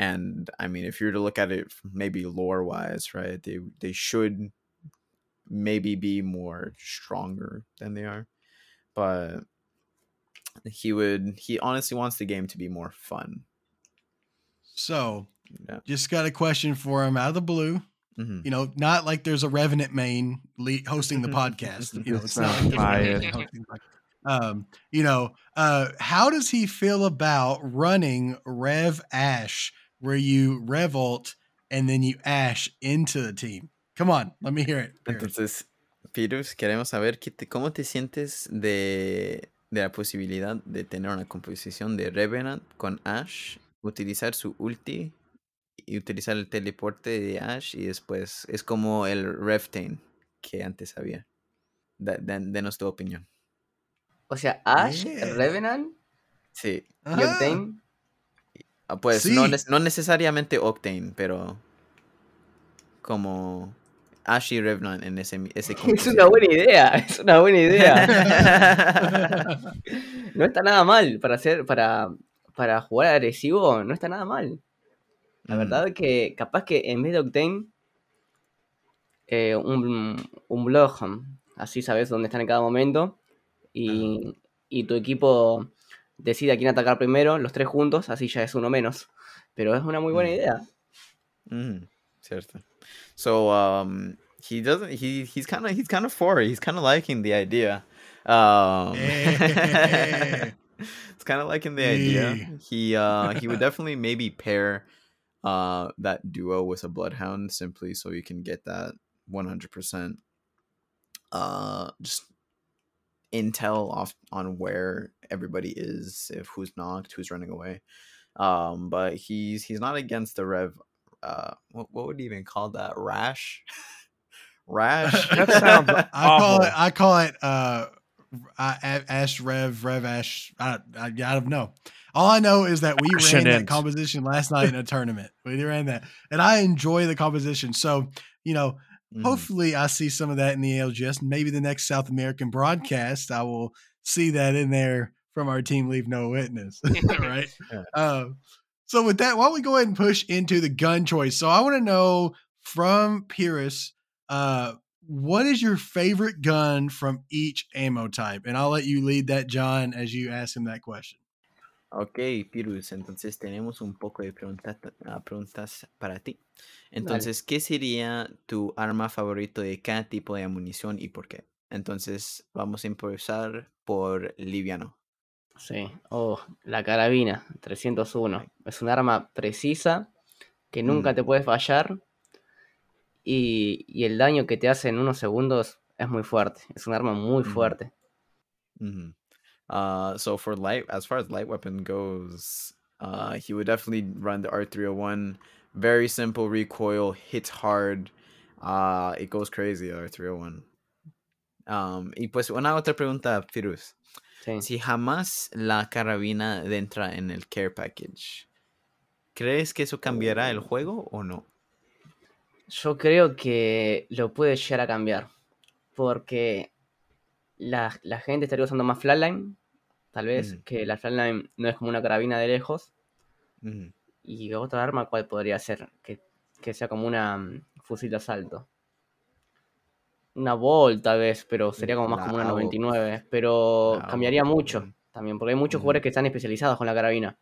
And I mean, if you were to look at it maybe lore wise, right, they they should maybe be more stronger than they are, but he would he honestly wants the game to be more fun. So, Yeah. just got a question for him out of the blue. Mhm. You know, not like there's a Revenant main le- hosting the podcast. You know, it's not like there's a Biased. Revenant hosting the podcast. Um, you know, uh, how does he feel about running Rev Ash, where you revolt and then you ash into the team? Come on, let me hear it. Entonces, Pirus, queremos saber qué te- cómo te sientes de, de la posibilidad de tener una composición de Revenant con Ash, utilizar su ulti y utilizar el teleporte de Ash y después es como el Reftane que antes había. Denos tu opinión. O sea, Ash, Yeah. Revenant Sí, y. Octane. Ah, pues no, Sí. no necesariamente Octane, pero como Ash y Revenant en ese, ese Es una buena idea, es una buena idea. No está nada mal para hacer, para, para jugar agresivo, no está nada mal. La Mm. verdad que capaz que en vez de Octane, eh, un, un Bloodhound, así sabes dónde están en cada momento, y, y tu equipo decide a quién atacar primero, los tres juntos, así ya es uno menos. Pero es una muy buena Mm. idea. Mm, cierto. So um, he doesn't. He he's kind of he's kind of for it. He's kind of liking the idea. Um, it's kind of liking the idea. He uh he would definitely maybe pair uh that duo with a bloodhound simply so you can get that one hundred percent uh just intel off on where everybody is, if who's knocked, who's running away. Um, but he's he's not against the rev. Uh, what, what would you even call that? Rash, rash. That sounds I call it. I call it. Uh, I, A- Ash Rev Rev Ash. I, I, I don't know. All I know is that we ran that composition last night in a tournament. We ran that, and I enjoy the composition. So you know, Mhm. hopefully, I see some of that in the ALGS. Maybe the next South American broadcast, I will see that in there from our team. Leave no witness, right? Yeah. Um, so with that, why don't we go ahead and push into the gun choice? So I want to know from Pyrrhus, uh, what is your favorite gun from each ammo type? And I'll let you lead that, John, as you ask him that question. Ok, Pirus, entonces tenemos un poco de preguntas, ah, preguntas para ti. Entonces, ¿qué sería tu arma favorito de cada tipo de munición y por qué? Entonces, vamos a empezar por liviano. Sí. Oh, la carabina 301. Es un arma precisa que nunca Mm. te puede fallar. Y, y el daño que te hace en unos segundos es muy fuerte. Es un arma muy fuerte. Uh, so for light, as far as light weapon goes, uh, he would definitely run the R301. Very simple recoil, hits hard. Uh, it goes crazy, the R301. Um, y pues una otra pregunta, Firuz. Sí. Si jamás la carabina entra en el care package, ¿crees que eso cambiará el juego o no? Yo creo que lo puede llegar a cambiar. Porque la, la gente estaría usando más flatline. Tal vez que la flatline no es como una carabina de lejos. Y otra arma, ¿cuál podría ser? Que, que sea como una mm, fusil de asalto. Una Bolt, tal vez, pero sería como más como una La Bolt. 99. Pero La cambiaría mucho también, porque hay muchos jugadores que están especializados con la carabina.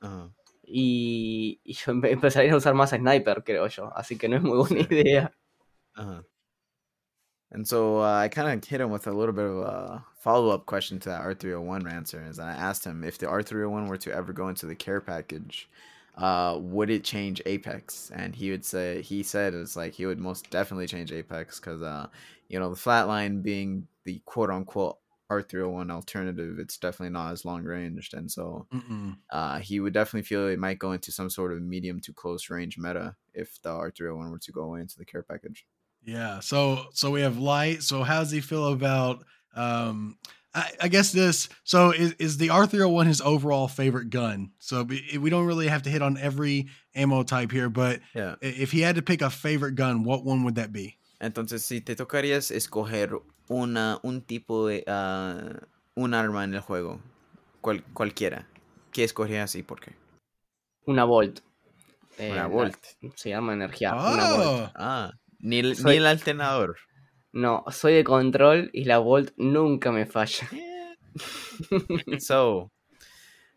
Ajá. Y, y yo empe- empezaría a usar más sniper, creo yo. Así que no es muy buena idea. Uh-huh. And so uh, I kind of hit him with a little bit of a follow up question to that R301 answer. Is I asked him if the R301 were to ever go into the care package, uh, would it change Apex? And he would say, he said it's like he would most definitely change Apex because, uh, you know, the flatline being the quote unquote R301 alternative, it's definitely not as long ranged. And so uh, he would definitely feel it might go into some sort of medium to close range meta if the R301 were to go away into the care package. Yeah. So so we have light. So how does he feel about um I, I guess this so is, is the R301 his overall favorite gun? So be- we don't really have to hit on every ammo type here, but Yeah. if he had to pick a favorite gun, what one would that be? Entonces, si te tocarías escoger una, un tipo de, ah, un arma en el juego, cual- cualquiera, ¿qué escogerías y por qué? Una Volt. Eh, Una la- Se llama energía. Una Volt. Oh, Ah, ni el, Soy- ni el alternador. No, soy de control y la Volt nunca me falla. so,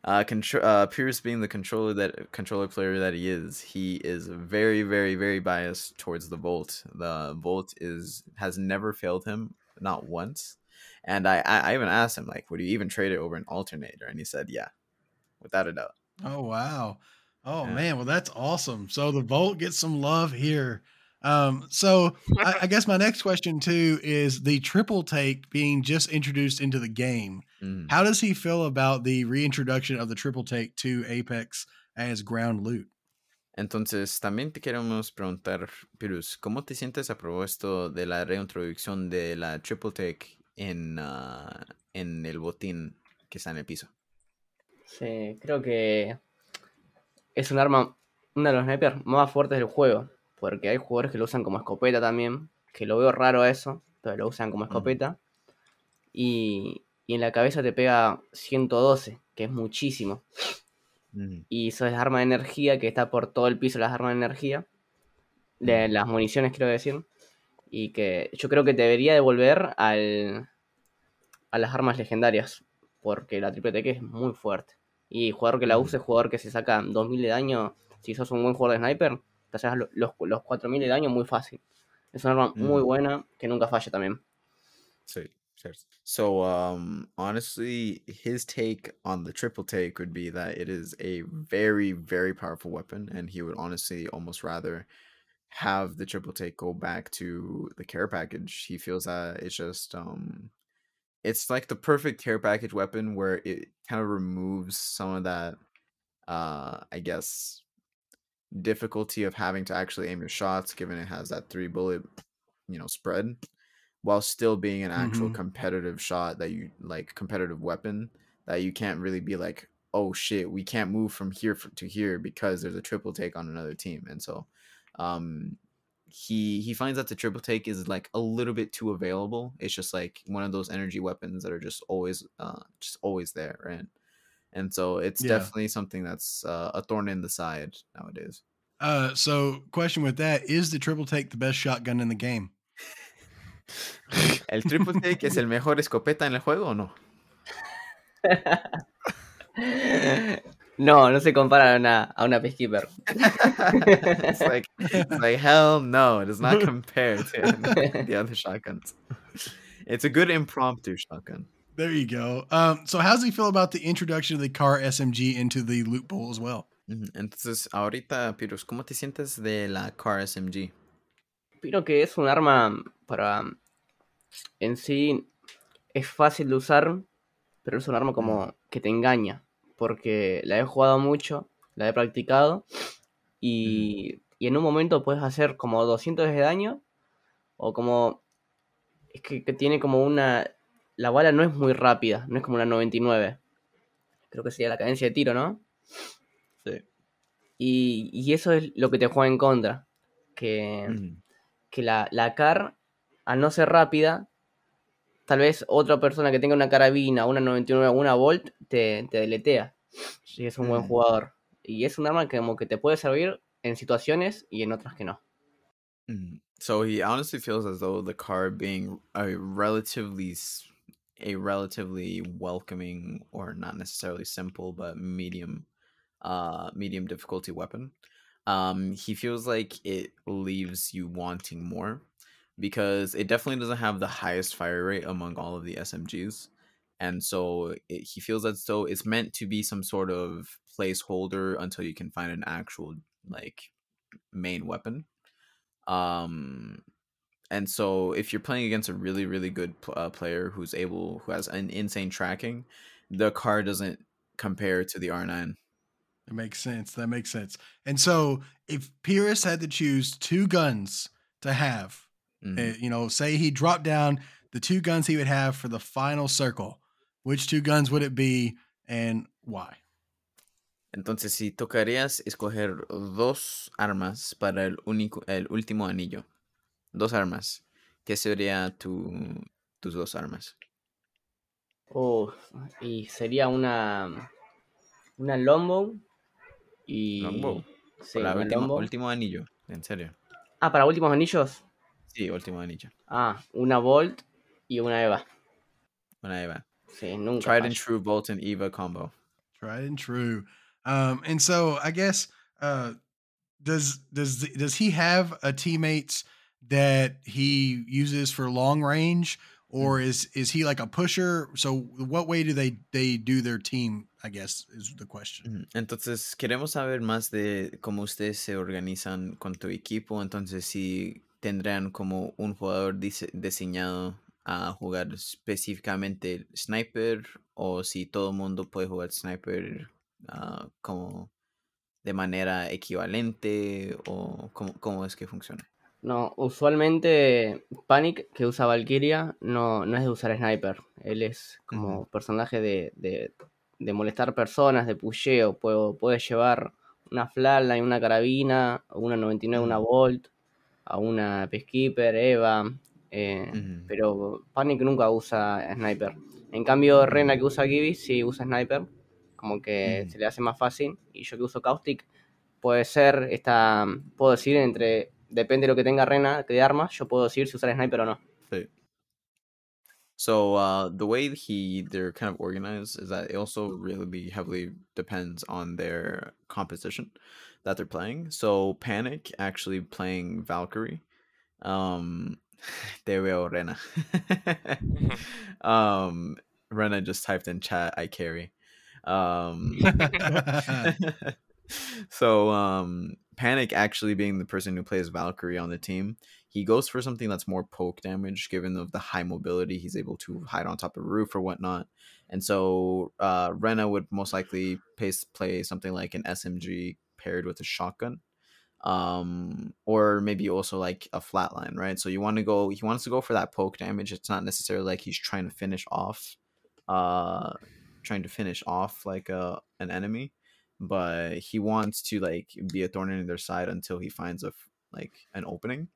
uh, contr- uh, Pierce being the controller that controller player that he is, he is very, very, very biased towards the Volt. The Volt is has never failed him, not once. And I, I, I even asked him like, would you even trade it over an alternator? And he said, yeah, without a doubt. oh wow. Oh Yeah. man, well that's awesome. So the Volt gets some love here. Um, so I, I guess my next question too is the triple take being just introduced into the game. Mm. How does he feel about the reintroduction of the triple take to Apex as ground loot? Entonces, también te queremos preguntar, Pirus, ¿cómo te sientes a propósito de la reintroducción de la triple take en, ah, en el botín que está en el piso? Sí, creo que es un arma, uno de los snipers más fuertes del juego. Porque hay jugadores que lo usan como escopeta también. Que lo veo raro a eso, pero lo usan como escopeta. Y, y en la cabeza te pega 112, que es muchísimo. Y eso es arma de energía que está por todo el piso las armas de energía, de las municiones quiero decir, y que yo creo que debería devolver al, a las armas legendarias, porque la triple TK es muy fuerte. Y jugador que la use, jugador que se saca 2000 de daño, si sos un buen jugador de sniper, te los, los 4000 de daño muy fácil. Es una arma muy Mm. buena que nunca falla también. Sí. So, um, honestly, his take on the triple take would be that it is a very, very powerful weapon, and he would honestly almost rather have the triple take go back to the care package. He feels that it's just um, it's like the perfect care package weapon where it kind of removes some of that, uh, I guess, difficulty of having to actually aim your shots, given it has that three bullet, you know, spread while still being an actual Mhm. competitive shot that you like competitive weapon that you can't really be like oh shit we can't move from here to here because there's a triple take on another team. And so um he he finds that the triple take is like a little bit too available. It's just like one of those energy weapons that are just always uh just always there right and so it's Yeah. definitely something that's uh, a thorn in the side nowadays Uh, so question with that is the triple take the best shotgun in the game? el triple take es el mejor escopeta en el juego o no No, no se compara a una, a una Peacekeeper. it's like it's like hell no, it does not compare to the other shotguns. It's a good impromptu shotgun. There you go. Um, so how's he feel about the introduction of the car SMG into the loot bowl as well? Entonces, ahorita, Pirus, ¿cómo te sientes de la Car SMG? Opino que es un arma para. En sí es fácil de usar, pero es un arma como que te engaña. Porque la he jugado mucho, la he practicado, y, y en un momento puedes hacer como 200 de daño, o como. Es que, que tiene como una. La bala no es muy rápida, no es como una 99. Creo que sería la cadencia de tiro, ¿no? Sí. Y, y eso es lo que te juega en contra. Que Ujú, que la, la CAR, al no ser rápida, tal vez otra persona que tenga una carabina, una 99 o una Volt, te, te deletea. Si es un buen Mm. jugador. Y es un arma que como que te puede servir en situaciones y en otras que no. ujú. So he honestly feels as though the car being a relatively a relatively welcoming or not necessarily simple but medium uh medium difficulty weapon. Um he feels like it leaves you wanting more because it definitely doesn't have the highest fire rate among all of the smgs and so it, he feels as though it's meant to be some sort of placeholder until you can find an actual like main weapon. Um and so if you're playing against a really really good uh, player who's able who has an insane tracking the car doesn't compare to the r9 It makes sense. That makes sense. And so if Pierce had to choose two guns to have, Mhm. uh, you know, say he dropped down the two guns he would have for the final circle, which two guns would it be and why? Entonces, si tocarías escoger dos armas para el único, el último anillo, dos armas, ¿qué sería tu, tus dos armas? Uf, y sería una. Una Longbow. Y. Longbow. Sí, la una última, Longbow. último anillo, en serio. Ah, para últimos anillos. Sí, último anillo. Ah, una Volt y una Eva. Una Eva. Sí, nunca. Tried and true Bolt and Eva combo. Tried and true. Um, and so I guess uh, does does does he have a teammates that he uses for long range, or is is he like a pusher? So what way do they they do their team? I guess is the question. Entonces, queremos saber más de cómo ustedes se organizan con tu equipo. Entonces, si tendrán como un jugador dise- diseñado a jugar específicamente sniper o si todo el mundo puede jugar sniper ah, como de manera equivalente o cómo, cómo es que funciona. No, usualmente Panic, que usa Valkyria, no, no es de usar sniper. Él es como personaje de, de, de molestar personas, de pusheo. Puedo, puede llevar una flatline, una carabina, una 99, una Ujú. Volt, a una Peacekeeper, Eva. eh. Pero Panic nunca usa sniper. En cambio, Rena, que usa Gibby, sí usa sniper. como que se le hace más fácil. Y yo que uso Caustic, puede ser, esta, puedo decir entre, depende de lo que tenga Rena de armas, yo puedo decir si usar Sniper o no. Sí. So uh, the way he they're kind of organized is that it also really heavily depends on their composition that they're playing. So Panic actually playing Valkyrie. Um there we go, Rena. um Rena just typed in chat I carry. Um so um Panic actually being the person who plays Valkyrie on the team, he goes for something that's more poke damage given of the high mobility he's able to hide on top of a roof or whatnot. And so uh rena would most likely play something like an smg paired with a shotgun um or maybe also like a flatline right? So you want to go he wants to go for that poke damage. It's not necessarily like he's trying to finish off uh trying to finish off like a an enemy but he wants to like be a thorn in their side until he finds a like an opening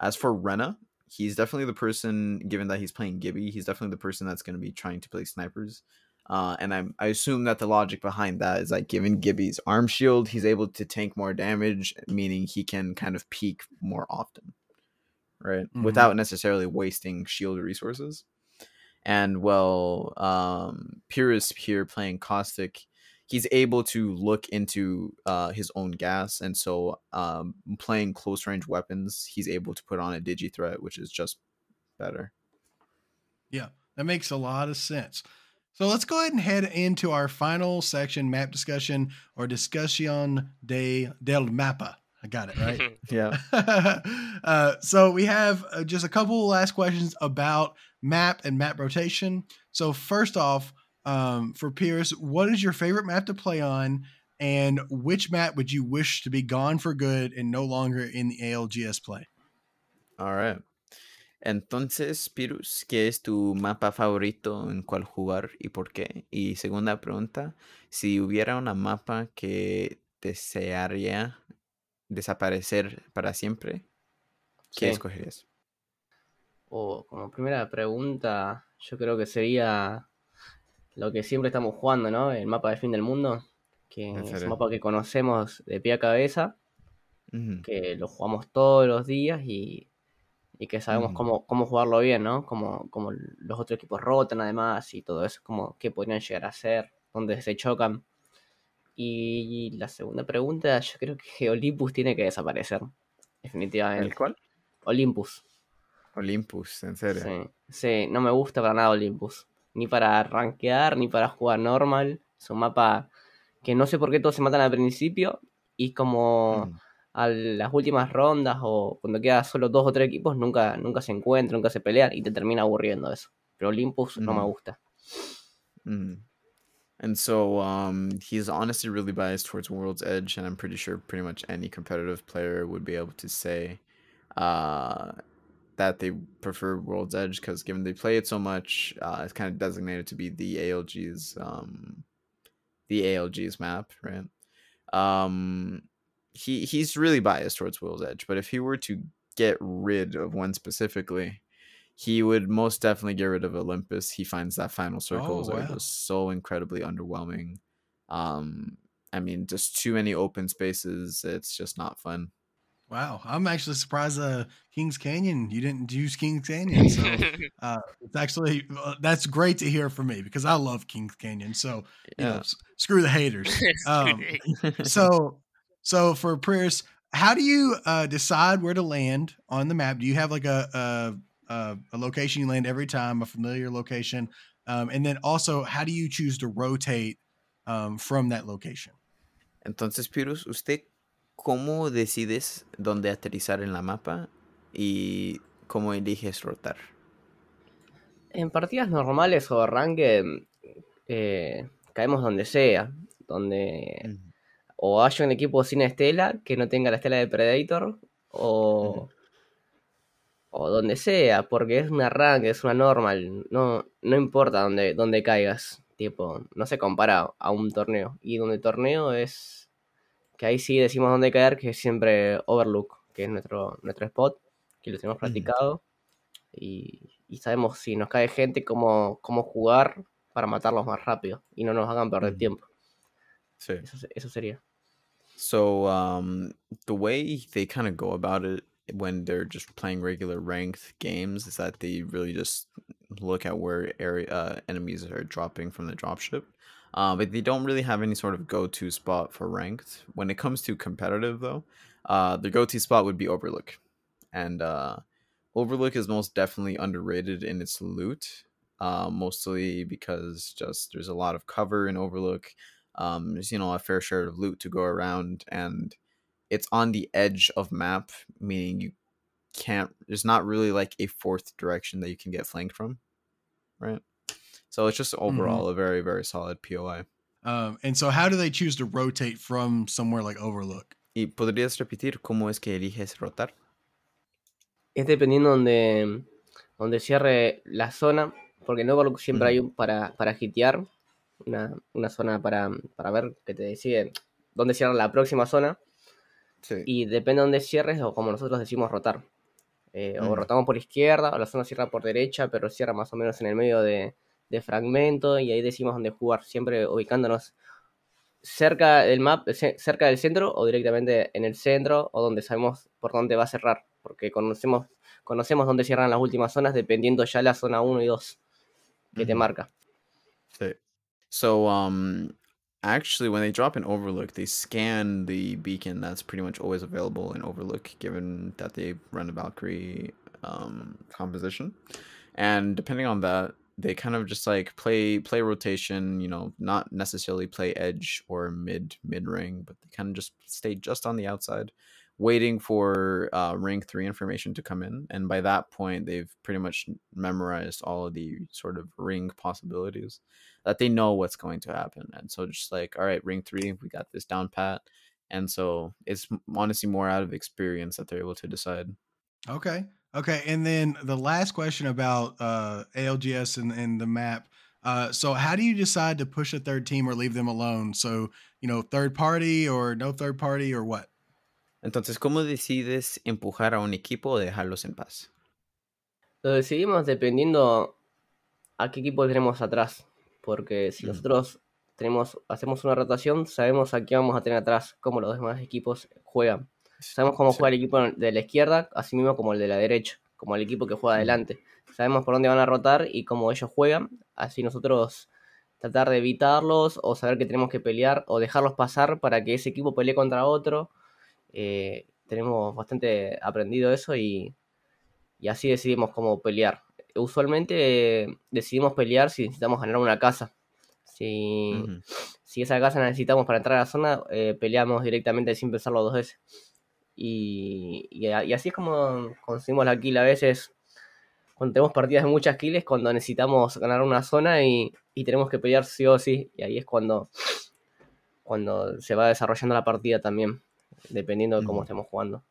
as for Rena, he's definitely the person. Given that he's playing Gibby, he's definitely the person that's going to be trying to play snipers. Uh, and I'm, I assume that the logic behind that is like given Gibby's arm shield, he's able to tank more damage, meaning he can kind of peak more often, right? Mhm. Without necessarily wasting shield resources. And well, um, Pirus here playing Caustic, he's able to look into uh, his own gas, and so um, playing close range weapons, he's able to put on a digi threat, which is just better. Yeah, that makes a lot of sense. So let's go ahead and head into our final section, map discussion or discussion de del mapa. I got it right. Yeah. uh, so we have uh, just a couple last questions about map and map rotation. So first off, um, for Pierce, what is your favorite map to play on, and which map would you wish to be gone for good and no longer in the ALGS play? All right. Entonces, Pirus, ¿qué es tu mapa favorito en cuál jugar y por qué? Y segunda pregunta, si hubiera una mapa que desearía desaparecer para siempre, ¿qué Sí. escogerías? O como primera pregunta, yo creo que sería lo que siempre estamos jugando, ¿no? El mapa del fin del mundo, que ¿En es un mapa que conocemos de pie a cabeza, que lo jugamos todos los días y, y que sabemos cómo, cómo jugarlo bien, ¿no? Como, como los otros equipos rotan además y todo eso, como qué podrían llegar a ser, dónde se chocan. Y la segunda pregunta, yo creo que Olympus tiene que desaparecer, definitivamente. ¿El cuál? Olympus. Olympus, en serio. Sí, sí, no me gusta para nada Olympus. Ni para rankear, ni para jugar normal. Es un mapa que no sé por qué todos se matan al principio. Y como a las últimas rondas o cuando queda solo dos o tres equipos, nunca, nunca se encuentran, nunca se pelean y te termina aburriendo eso. Pero Olympus no me gusta. Mm. And so um, he's honestly really biased towards World's Edge, and I'm pretty sure pretty much any competitive player would be able to say uh, that they prefer World's Edge because given they play it so much, uh, it's kind of designated to be the ALGS um, the ALGS map, right? Um, he he's really biased towards World's Edge, but if he were to get rid of one specifically, he would most definitely get rid of Olympus. He finds that final circles Oh, are wow. just so incredibly underwhelming. Um, I mean, just too many open spaces. It's just not fun. Wow, I'm actually surprised. Uh, Kings Canyon, you didn't use Kings Canyon, so uh, it's actually uh, that's great to hear from me because I love Kings Canyon. So you know, s- screw the haters. Um, so so for Pierce, how do you uh, decide where to land on the map? Do you have like a a, a, a location you land every time, a familiar location, um, and then also how do you choose to rotate um, from that location? Entonces, Pirus, ¿usted cómo decides dónde aterrizar en la mapa y cómo eliges rotar? En partidas normales o ranked, eh, caemos donde sea. Donde o haya un equipo sin estela que no tenga la estela de Predator o, o donde sea, porque es una rank, es una normal, no, no importa dónde, dónde caigas, tipo, no se compara a un torneo. Y donde torneo es que ahí sí decimos dónde caer, que es siempre Overlook, que es nuestro, nuestro spot, que lo tenemos practicado y, y sabemos si nos cae gente cómo, cómo jugar para matarlos más rápido y no nos hagan perder Ujú. tiempo. Sí. Eso, eso sería. So um, the way they kind of go about it when they're just playing regular ranked games is that they really just look at where area uh, enemies are dropping from the dropship. Uh, but they don't really have any sort of go-to spot for ranked. When it comes to competitive, though, uh, their go-to spot would be Overlook, and uh, Overlook is most definitely underrated in its loot. Uh, mostly because just there's a lot of cover in Overlook um there's you know a fair share of loot to go around and it's on the edge of map meaning you can't there's not really like a fourth direction that you can get flanked from right so it's just overall a very very solid poi Um, and so, how do they choose to rotate from somewhere like Overlook? y podrías repetir cómo es que eliges rotar. Es dependiendo donde, donde cierre la zona, porque en Overlook siempre hay un para, para hitear, una, una zona para, para ver que te decide dónde cierra la próxima zona, sí. Y depende de dónde cierres o como nosotros decimos rotar. Eh, O rotamos por izquierda, o la zona cierra por derecha, pero cierra más o menos en el medio de, de fragmento, y ahí decimos dónde jugar, siempre ubicándonos cerca del map, ce- cerca del centro, o directamente en el centro, o donde sabemos por dónde va a cerrar, porque conocemos, conocemos dónde cierran las últimas zonas, dependiendo ya la zona 1 y 2 que te Ujú. marca. Sí. So, um, actually, when they drop in Overlook, they scan the beacon that's pretty much always available in Overlook, given that they run a Valkyrie um, composition. And depending on that, they kind of just like play play rotation. You know, not necessarily play edge or mid mid ring, but they kind of just stay just on the outside, waiting for uh, ring three information to come in. And by that point, they've pretty much memorized all of the sort of ring possibilities that they know what's going to happen. And so just like, all right, ring three, we got this down pat. And so it's honestly more out of experience that they're able to decide. Okay. Okay. And then the last question about uh, ALGS and, and the map. Uh, so, how do you decide to push a third team or leave them alone? So, you know, third party or no third party or what? Entonces, ¿cómo decides empujar a un equipo o dejarlos en paz? Lo decidimos dependiendo a qué equipo tenemos atrás. Porque si Ujú. nosotros tenemos, hacemos una rotación, sabemos a qué vamos a tener atrás, cómo los demás equipos juegan. Sabemos cómo Sí. juega el equipo de la izquierda, así mismo como el de la derecha, como el equipo que juega adelante. Sabemos por dónde van a rotar y cómo ellos juegan, así nosotros tratar de evitarlos o saber que tenemos que pelear o dejarlos pasar para que ese equipo pelee contra otro. Eh, tenemos bastante aprendido eso y, y así decidimos cómo pelear. Usualmente eh, decidimos pelear si necesitamos ganar una casa. Si, si esa casa necesitamos para entrar a la zona, eh, peleamos directamente sin pensarlo dos veces. Y, y, y así es como conseguimos la kill a veces. Cuando tenemos partidas de muchas kills, cuando necesitamos ganar una zona y, y tenemos que pelear sí o sí. Y ahí es cuando, cuando se va desarrollando la partida también, dependiendo de cómo estemos jugando.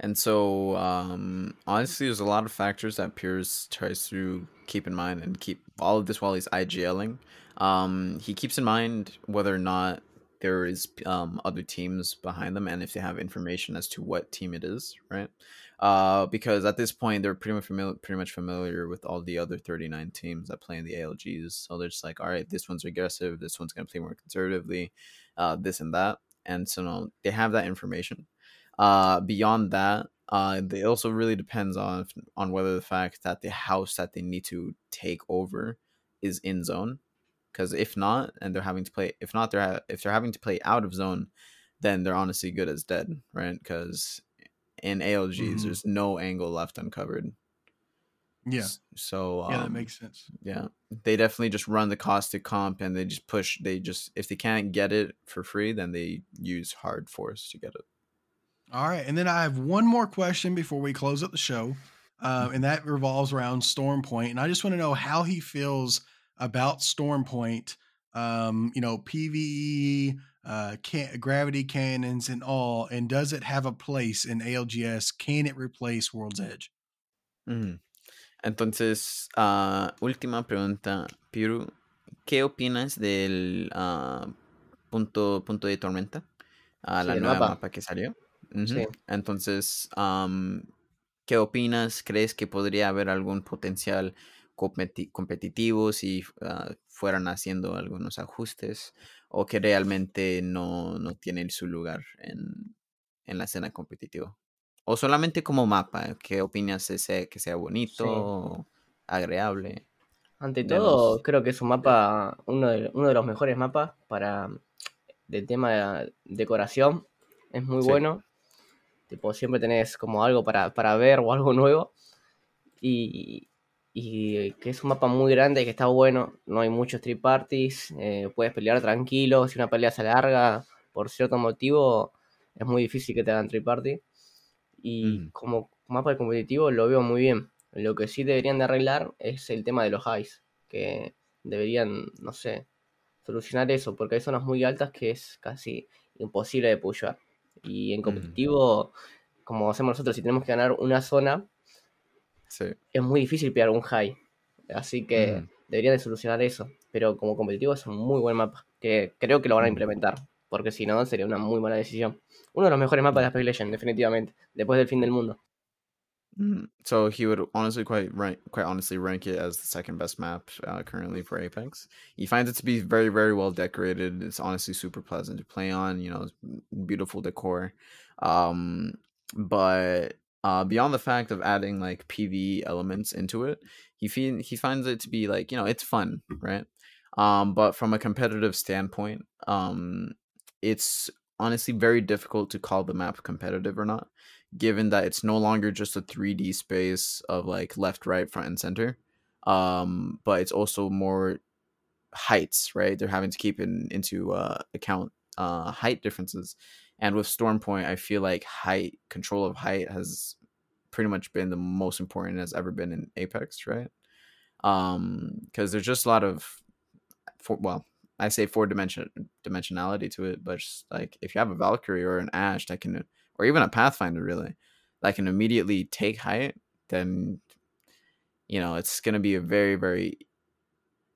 And so, um, honestly, there's a lot of factors that Piers tries to keep in mind and keep all of this while he's IGLing. Um, he keeps in mind whether or not there is um, other teams behind them and if they have information as to what team it is, right? Uh, because at this point they're pretty much familiar, pretty much familiar with all the other 39 teams that play in the ALGS. So they're just like, all right, this one's aggressive, this one's gonna play more conservatively, uh, this and that, and so no, they have that information. Uh, beyond that, uh, it also really depends on on whether the fact that the house that they need to take over is in zone. Because if not, and they're having to play, if not, they're ha- if they're having to play out of zone, then they're honestly good as dead, right? Because in ALGS, Mhm. there's no angle left uncovered. Yeah. So Yeah, that um, makes sense. yeah, they definitely just run the caustic comp and they just push. They just if they can't get it for free, then they use hard force to get it. All right. And then I have one more question before we close up the show. Um, and that revolves around Storm And I just want to know how he feels about Storm Point, um, you know, PVE, uh, can- gravity cannons, and all. And does it have a place in ALGS? Can it replace World's Edge? Ujú. Entonces, ah, última pregunta, Piru. ¿Qué opinas del ah, punto, punto de tormenta? Sí, la nueva mapa. mapa que salió. Ujú. Sí. Entonces, am, ¿qué opinas? ¿Crees que podría haber algún potencial competitivos y uh, fueran haciendo algunos ajustes o que realmente no, no tienen su lugar en, en la escena competitiva. O solamente como mapa, ¿qué opinas ese que sea bonito, Sí. o agradable? Ante todo, creo que es un mapa, uno de, uno de los mejores mapas para del tema de decoración. Es muy Sí. bueno. Tipo, siempre tenés como algo para, para ver o algo nuevo. Y, y que es un mapa muy grande, que está bueno. No hay muchos trip parties. eh, puedes pelear tranquilo. Si una pelea se alarga por cierto motivo, es muy difícil que te hagan trip party. Y Mm. como mapa competitivo lo veo muy bien. Lo que sí deberían de arreglar es el tema de los highs. Que deberían, no sé, solucionar eso. Porque hay zonas muy altas que es casi imposible de pushear. Y en competitivo, como hacemos nosotros, si tenemos que ganar una zona, Sí. es muy difícil pillar un high. Así que Ujú. deberían de solucionar eso. Pero como competitivo es un muy buen mapa. Que creo que lo van a Mm. implementar. Porque si no, sería una muy mala decisión. Uno de los mejores mapas de Apex Legends, definitivamente. Después del fin del mundo. Mm, So he would honestly quite rank, quite honestly rank it as the second best map uh, currently for Apex. He finds it to be very, very well decorated. It's honestly super pleasant to play on. You know, beautiful decor. Um, but uh, beyond the fact of adding like PVE elements into it, he fe- he finds it to be like you know it's fun, right? Um, but from a competitive standpoint, um, it's honestly very difficult to call the map competitive or not given that it's no longer just a 3D space of like left, right, front, and center. Um, but it's also more heights, right? They're having to keep in, into uh, account uh, height differences. And with Stormpoint, I feel like height control of height has pretty much been the most important has ever been in Apex, right? Um, because there's just a lot of, well, I say four dimension dimensionality to it, but just like if you have a Valkyrie or an Ash that can or even a Pathfinder really, that can immediately take height, then you know it's going to be a very very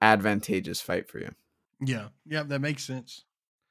advantageous fight for you. Yeah, yeah, that makes sense.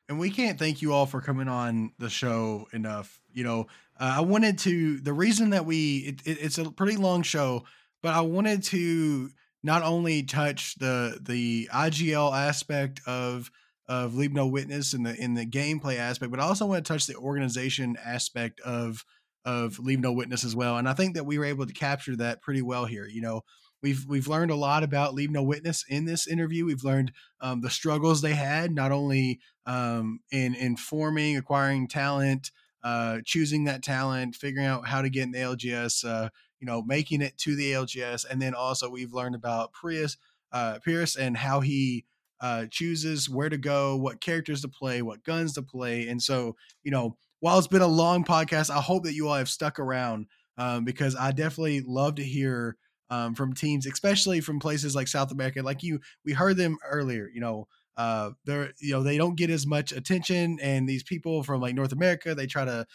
And we can't thank you all for coming on the show enough. You know, uh, I wanted to. The reason that we it, it, it's a pretty long show, but I wanted to not only touch the the IGL aspect of of Leave No Witness in the in the gameplay aspect, but I also want to touch the organization aspect of of Leave No Witness as well. And I think that we were able to capture that pretty well here. You know, we've we've learned a lot about Leave No Witness in this interview. We've learned um, the struggles they had, not only um, in in forming, acquiring talent, uh, choosing that talent, figuring out how to get in the LGS, uh, you know, making it to the LGS, and then also we've learned about Pirus, uh, Pierce and how he uh, chooses where to go, what characters to play, what guns to play, and so you know, while it's been a long podcast, I hope that you all have stuck around um, because I definitely love to hear um, from teams, especially from places like South America. Like you, we heard them earlier. You know, uh, they're you know they don't get as much attention, and these people from like North America, they try to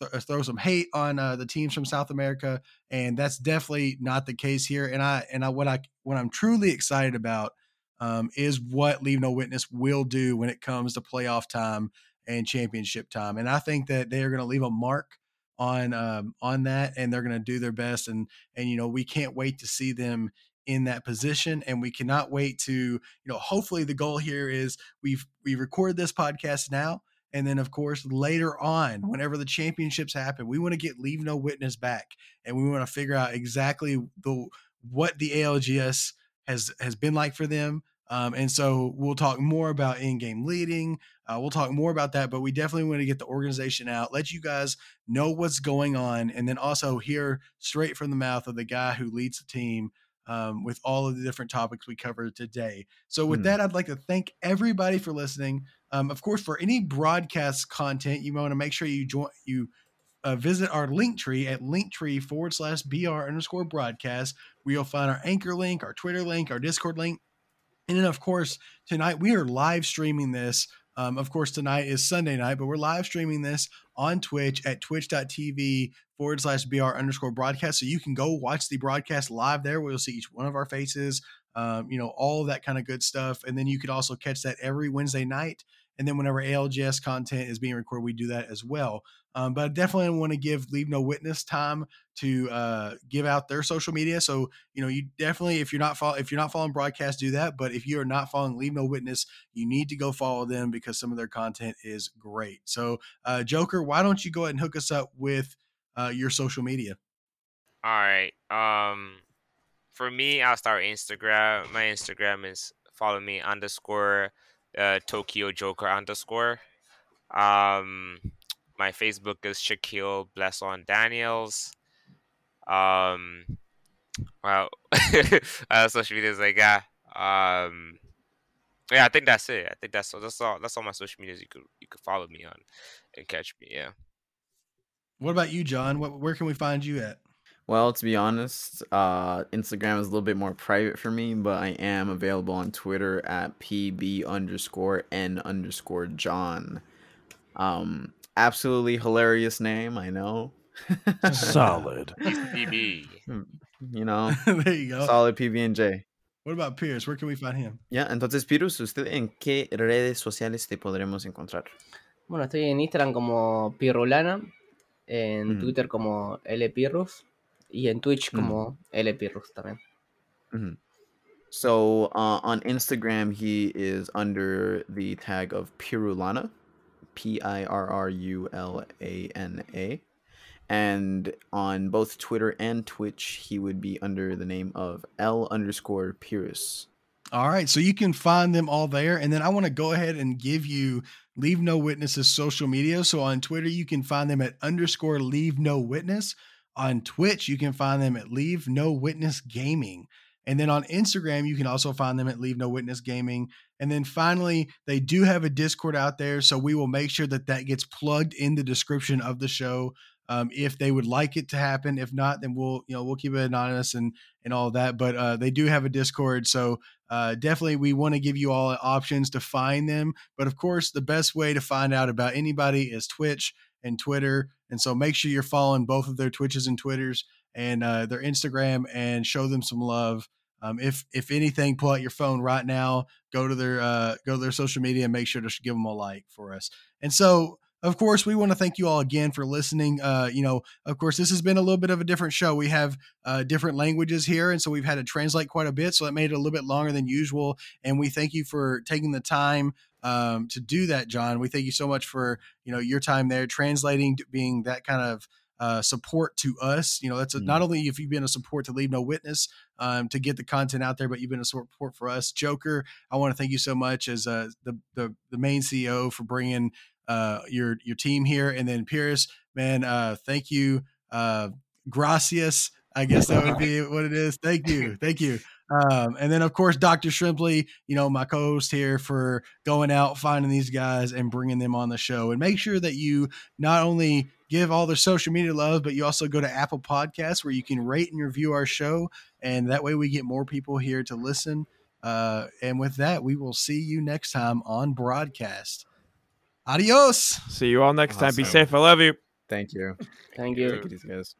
th- throw some hate on uh, the teams from South America, and that's definitely not the case here. And I and I what I what I'm truly excited about um, is what Leave No Witness will do when it comes to playoff time and championship time. And I think that they are going to leave a mark on um, on that, and they're going to do their best. And and you know we can't wait to see them in that position, and we cannot wait to you know. Hopefully, the goal here is we've we record this podcast now. And then, of course, later on, whenever the championships happen, we want to get Leave No Witness back, and we want to figure out exactly the what the ALGS has has been like for them. Um, and so we'll talk more about in-game leading. Uh, we'll talk more about that, but we definitely want to get the organization out, let you guys know what's going on, and then also hear straight from the mouth of the guy who leads the team um, with all of the different topics we covered today. So, with Hmm. that, I'd like to thank everybody for listening. Um, of course, for any broadcast content, you want to make sure you join you uh, visit our link tree at linktree forward slash br underscore broadcast, where you'll find our anchor link, our Twitter link, our Discord link. And then, of course, tonight we are live streaming this. Um, of course, tonight is Sunday night, but we're live streaming this on Twitch at twitch.tv forward slash br underscore broadcast. So you can go watch the broadcast live there where you'll see each one of our faces, um, you know, all that kind of good stuff. And then you could also catch that every Wednesday night. And then whenever ALGS content is being recorded, we do that as well. Um, but I definitely want to give Leave No Witness time to uh, give out their social media. So you know, you definitely if you're not follow, if you're not following broadcast, do that. But if you are not following Leave No Witness, you need to go follow them because some of their content is great. So uh, Joker, why don't you go ahead and hook us up with uh, your social media? All right. Um, for me, I'll start Instagram. My Instagram is follow me underscore uh, Tokyo Joker underscore. Um, my Facebook is Shaquille Blesson Daniels. Um, well, uh, social media is like yeah. Um, yeah, I think that's it. I think that's all. That's all. That's all my social medias you could you could follow me on and catch me. Yeah. What about you, John? What, where can we find you at? Well, to be honest, uh, Instagram is a little bit more private for me, but I am available on Twitter at pb underscore n underscore John. Um, absolutely hilarious name, I know. Solid. PB. you know, there you go. solid PB and J. What about Pierce? Where can we find him? Ya, entonces, Pirus, ¿usted en qué redes sociales te podremos encontrar? Bueno, estoy en Instagram como Pirrulana, en Ujú. Twitter como LPirrus y en Twitch como LPirrus también. Mhm. So uh, on Instagram, he is under the tag of Pirrulana, P I R R U L A N A. And on both Twitter and Twitch, he would be under the name of L underscore Pirrus. All right. So you can find them all there. And then I want to go ahead and give you Leave No Witnesses social media. So on Twitter, you can find them at underscore Leave No Witness. On Twitch, you can find them at Leave No Witness Gaming. And then on Instagram, you can also find them at Leave No Witness Gaming. And then finally, they do have a Discord out there. So we will make sure that that gets plugged in the description of the show. Um, if they would like it to happen, if not, then we'll you know we'll keep it anonymous and and all that. But uh, they do have a Discord, so uh, definitely we want to give you all options to find them. But of course, the best way to find out about anybody is Twitch and Twitter. And so make sure you're following both of their Twitches and Twitters and uh, their Instagram and show them some love. Um, if if anything, pull out your phone right now, go to their uh, go to their social media, and make sure to give them a like for us. And so of course, we want to thank you all again for listening. Uh, you know, of course, this has been a little bit of a different show. We have uh, different languages here, and so we've had to translate quite a bit. So that made it a little bit longer than usual. And we thank you for taking the time um, to do that, John. We thank you so much for you know your time there, translating, being that kind of uh, support to us. You know, that's a, Mm. not only if you've been a support to Leave No Witness um, to get the content out there, but you've been a support for us, Joker. I want to thank you so much as uh, the, the the main CEO for bringing uh, your your team here, and then Pierce, man, uh, thank you, uh, gracias. I guess that would be what it is. Thank you, thank you. Um, and then of course, Dr. Shrimply, you know, my co-host here for going out, finding these guys and bringing them on the show. And make sure that you not only give all their social media love, but you also go to Apple Podcasts where you can rate and review our show. And that way we get more people here to listen. Uh, and with that, we will see you next time on broadcast. Adios. See you all next awesome. time. Be safe. I love you. Thank you. Thank you. Thank you, guys.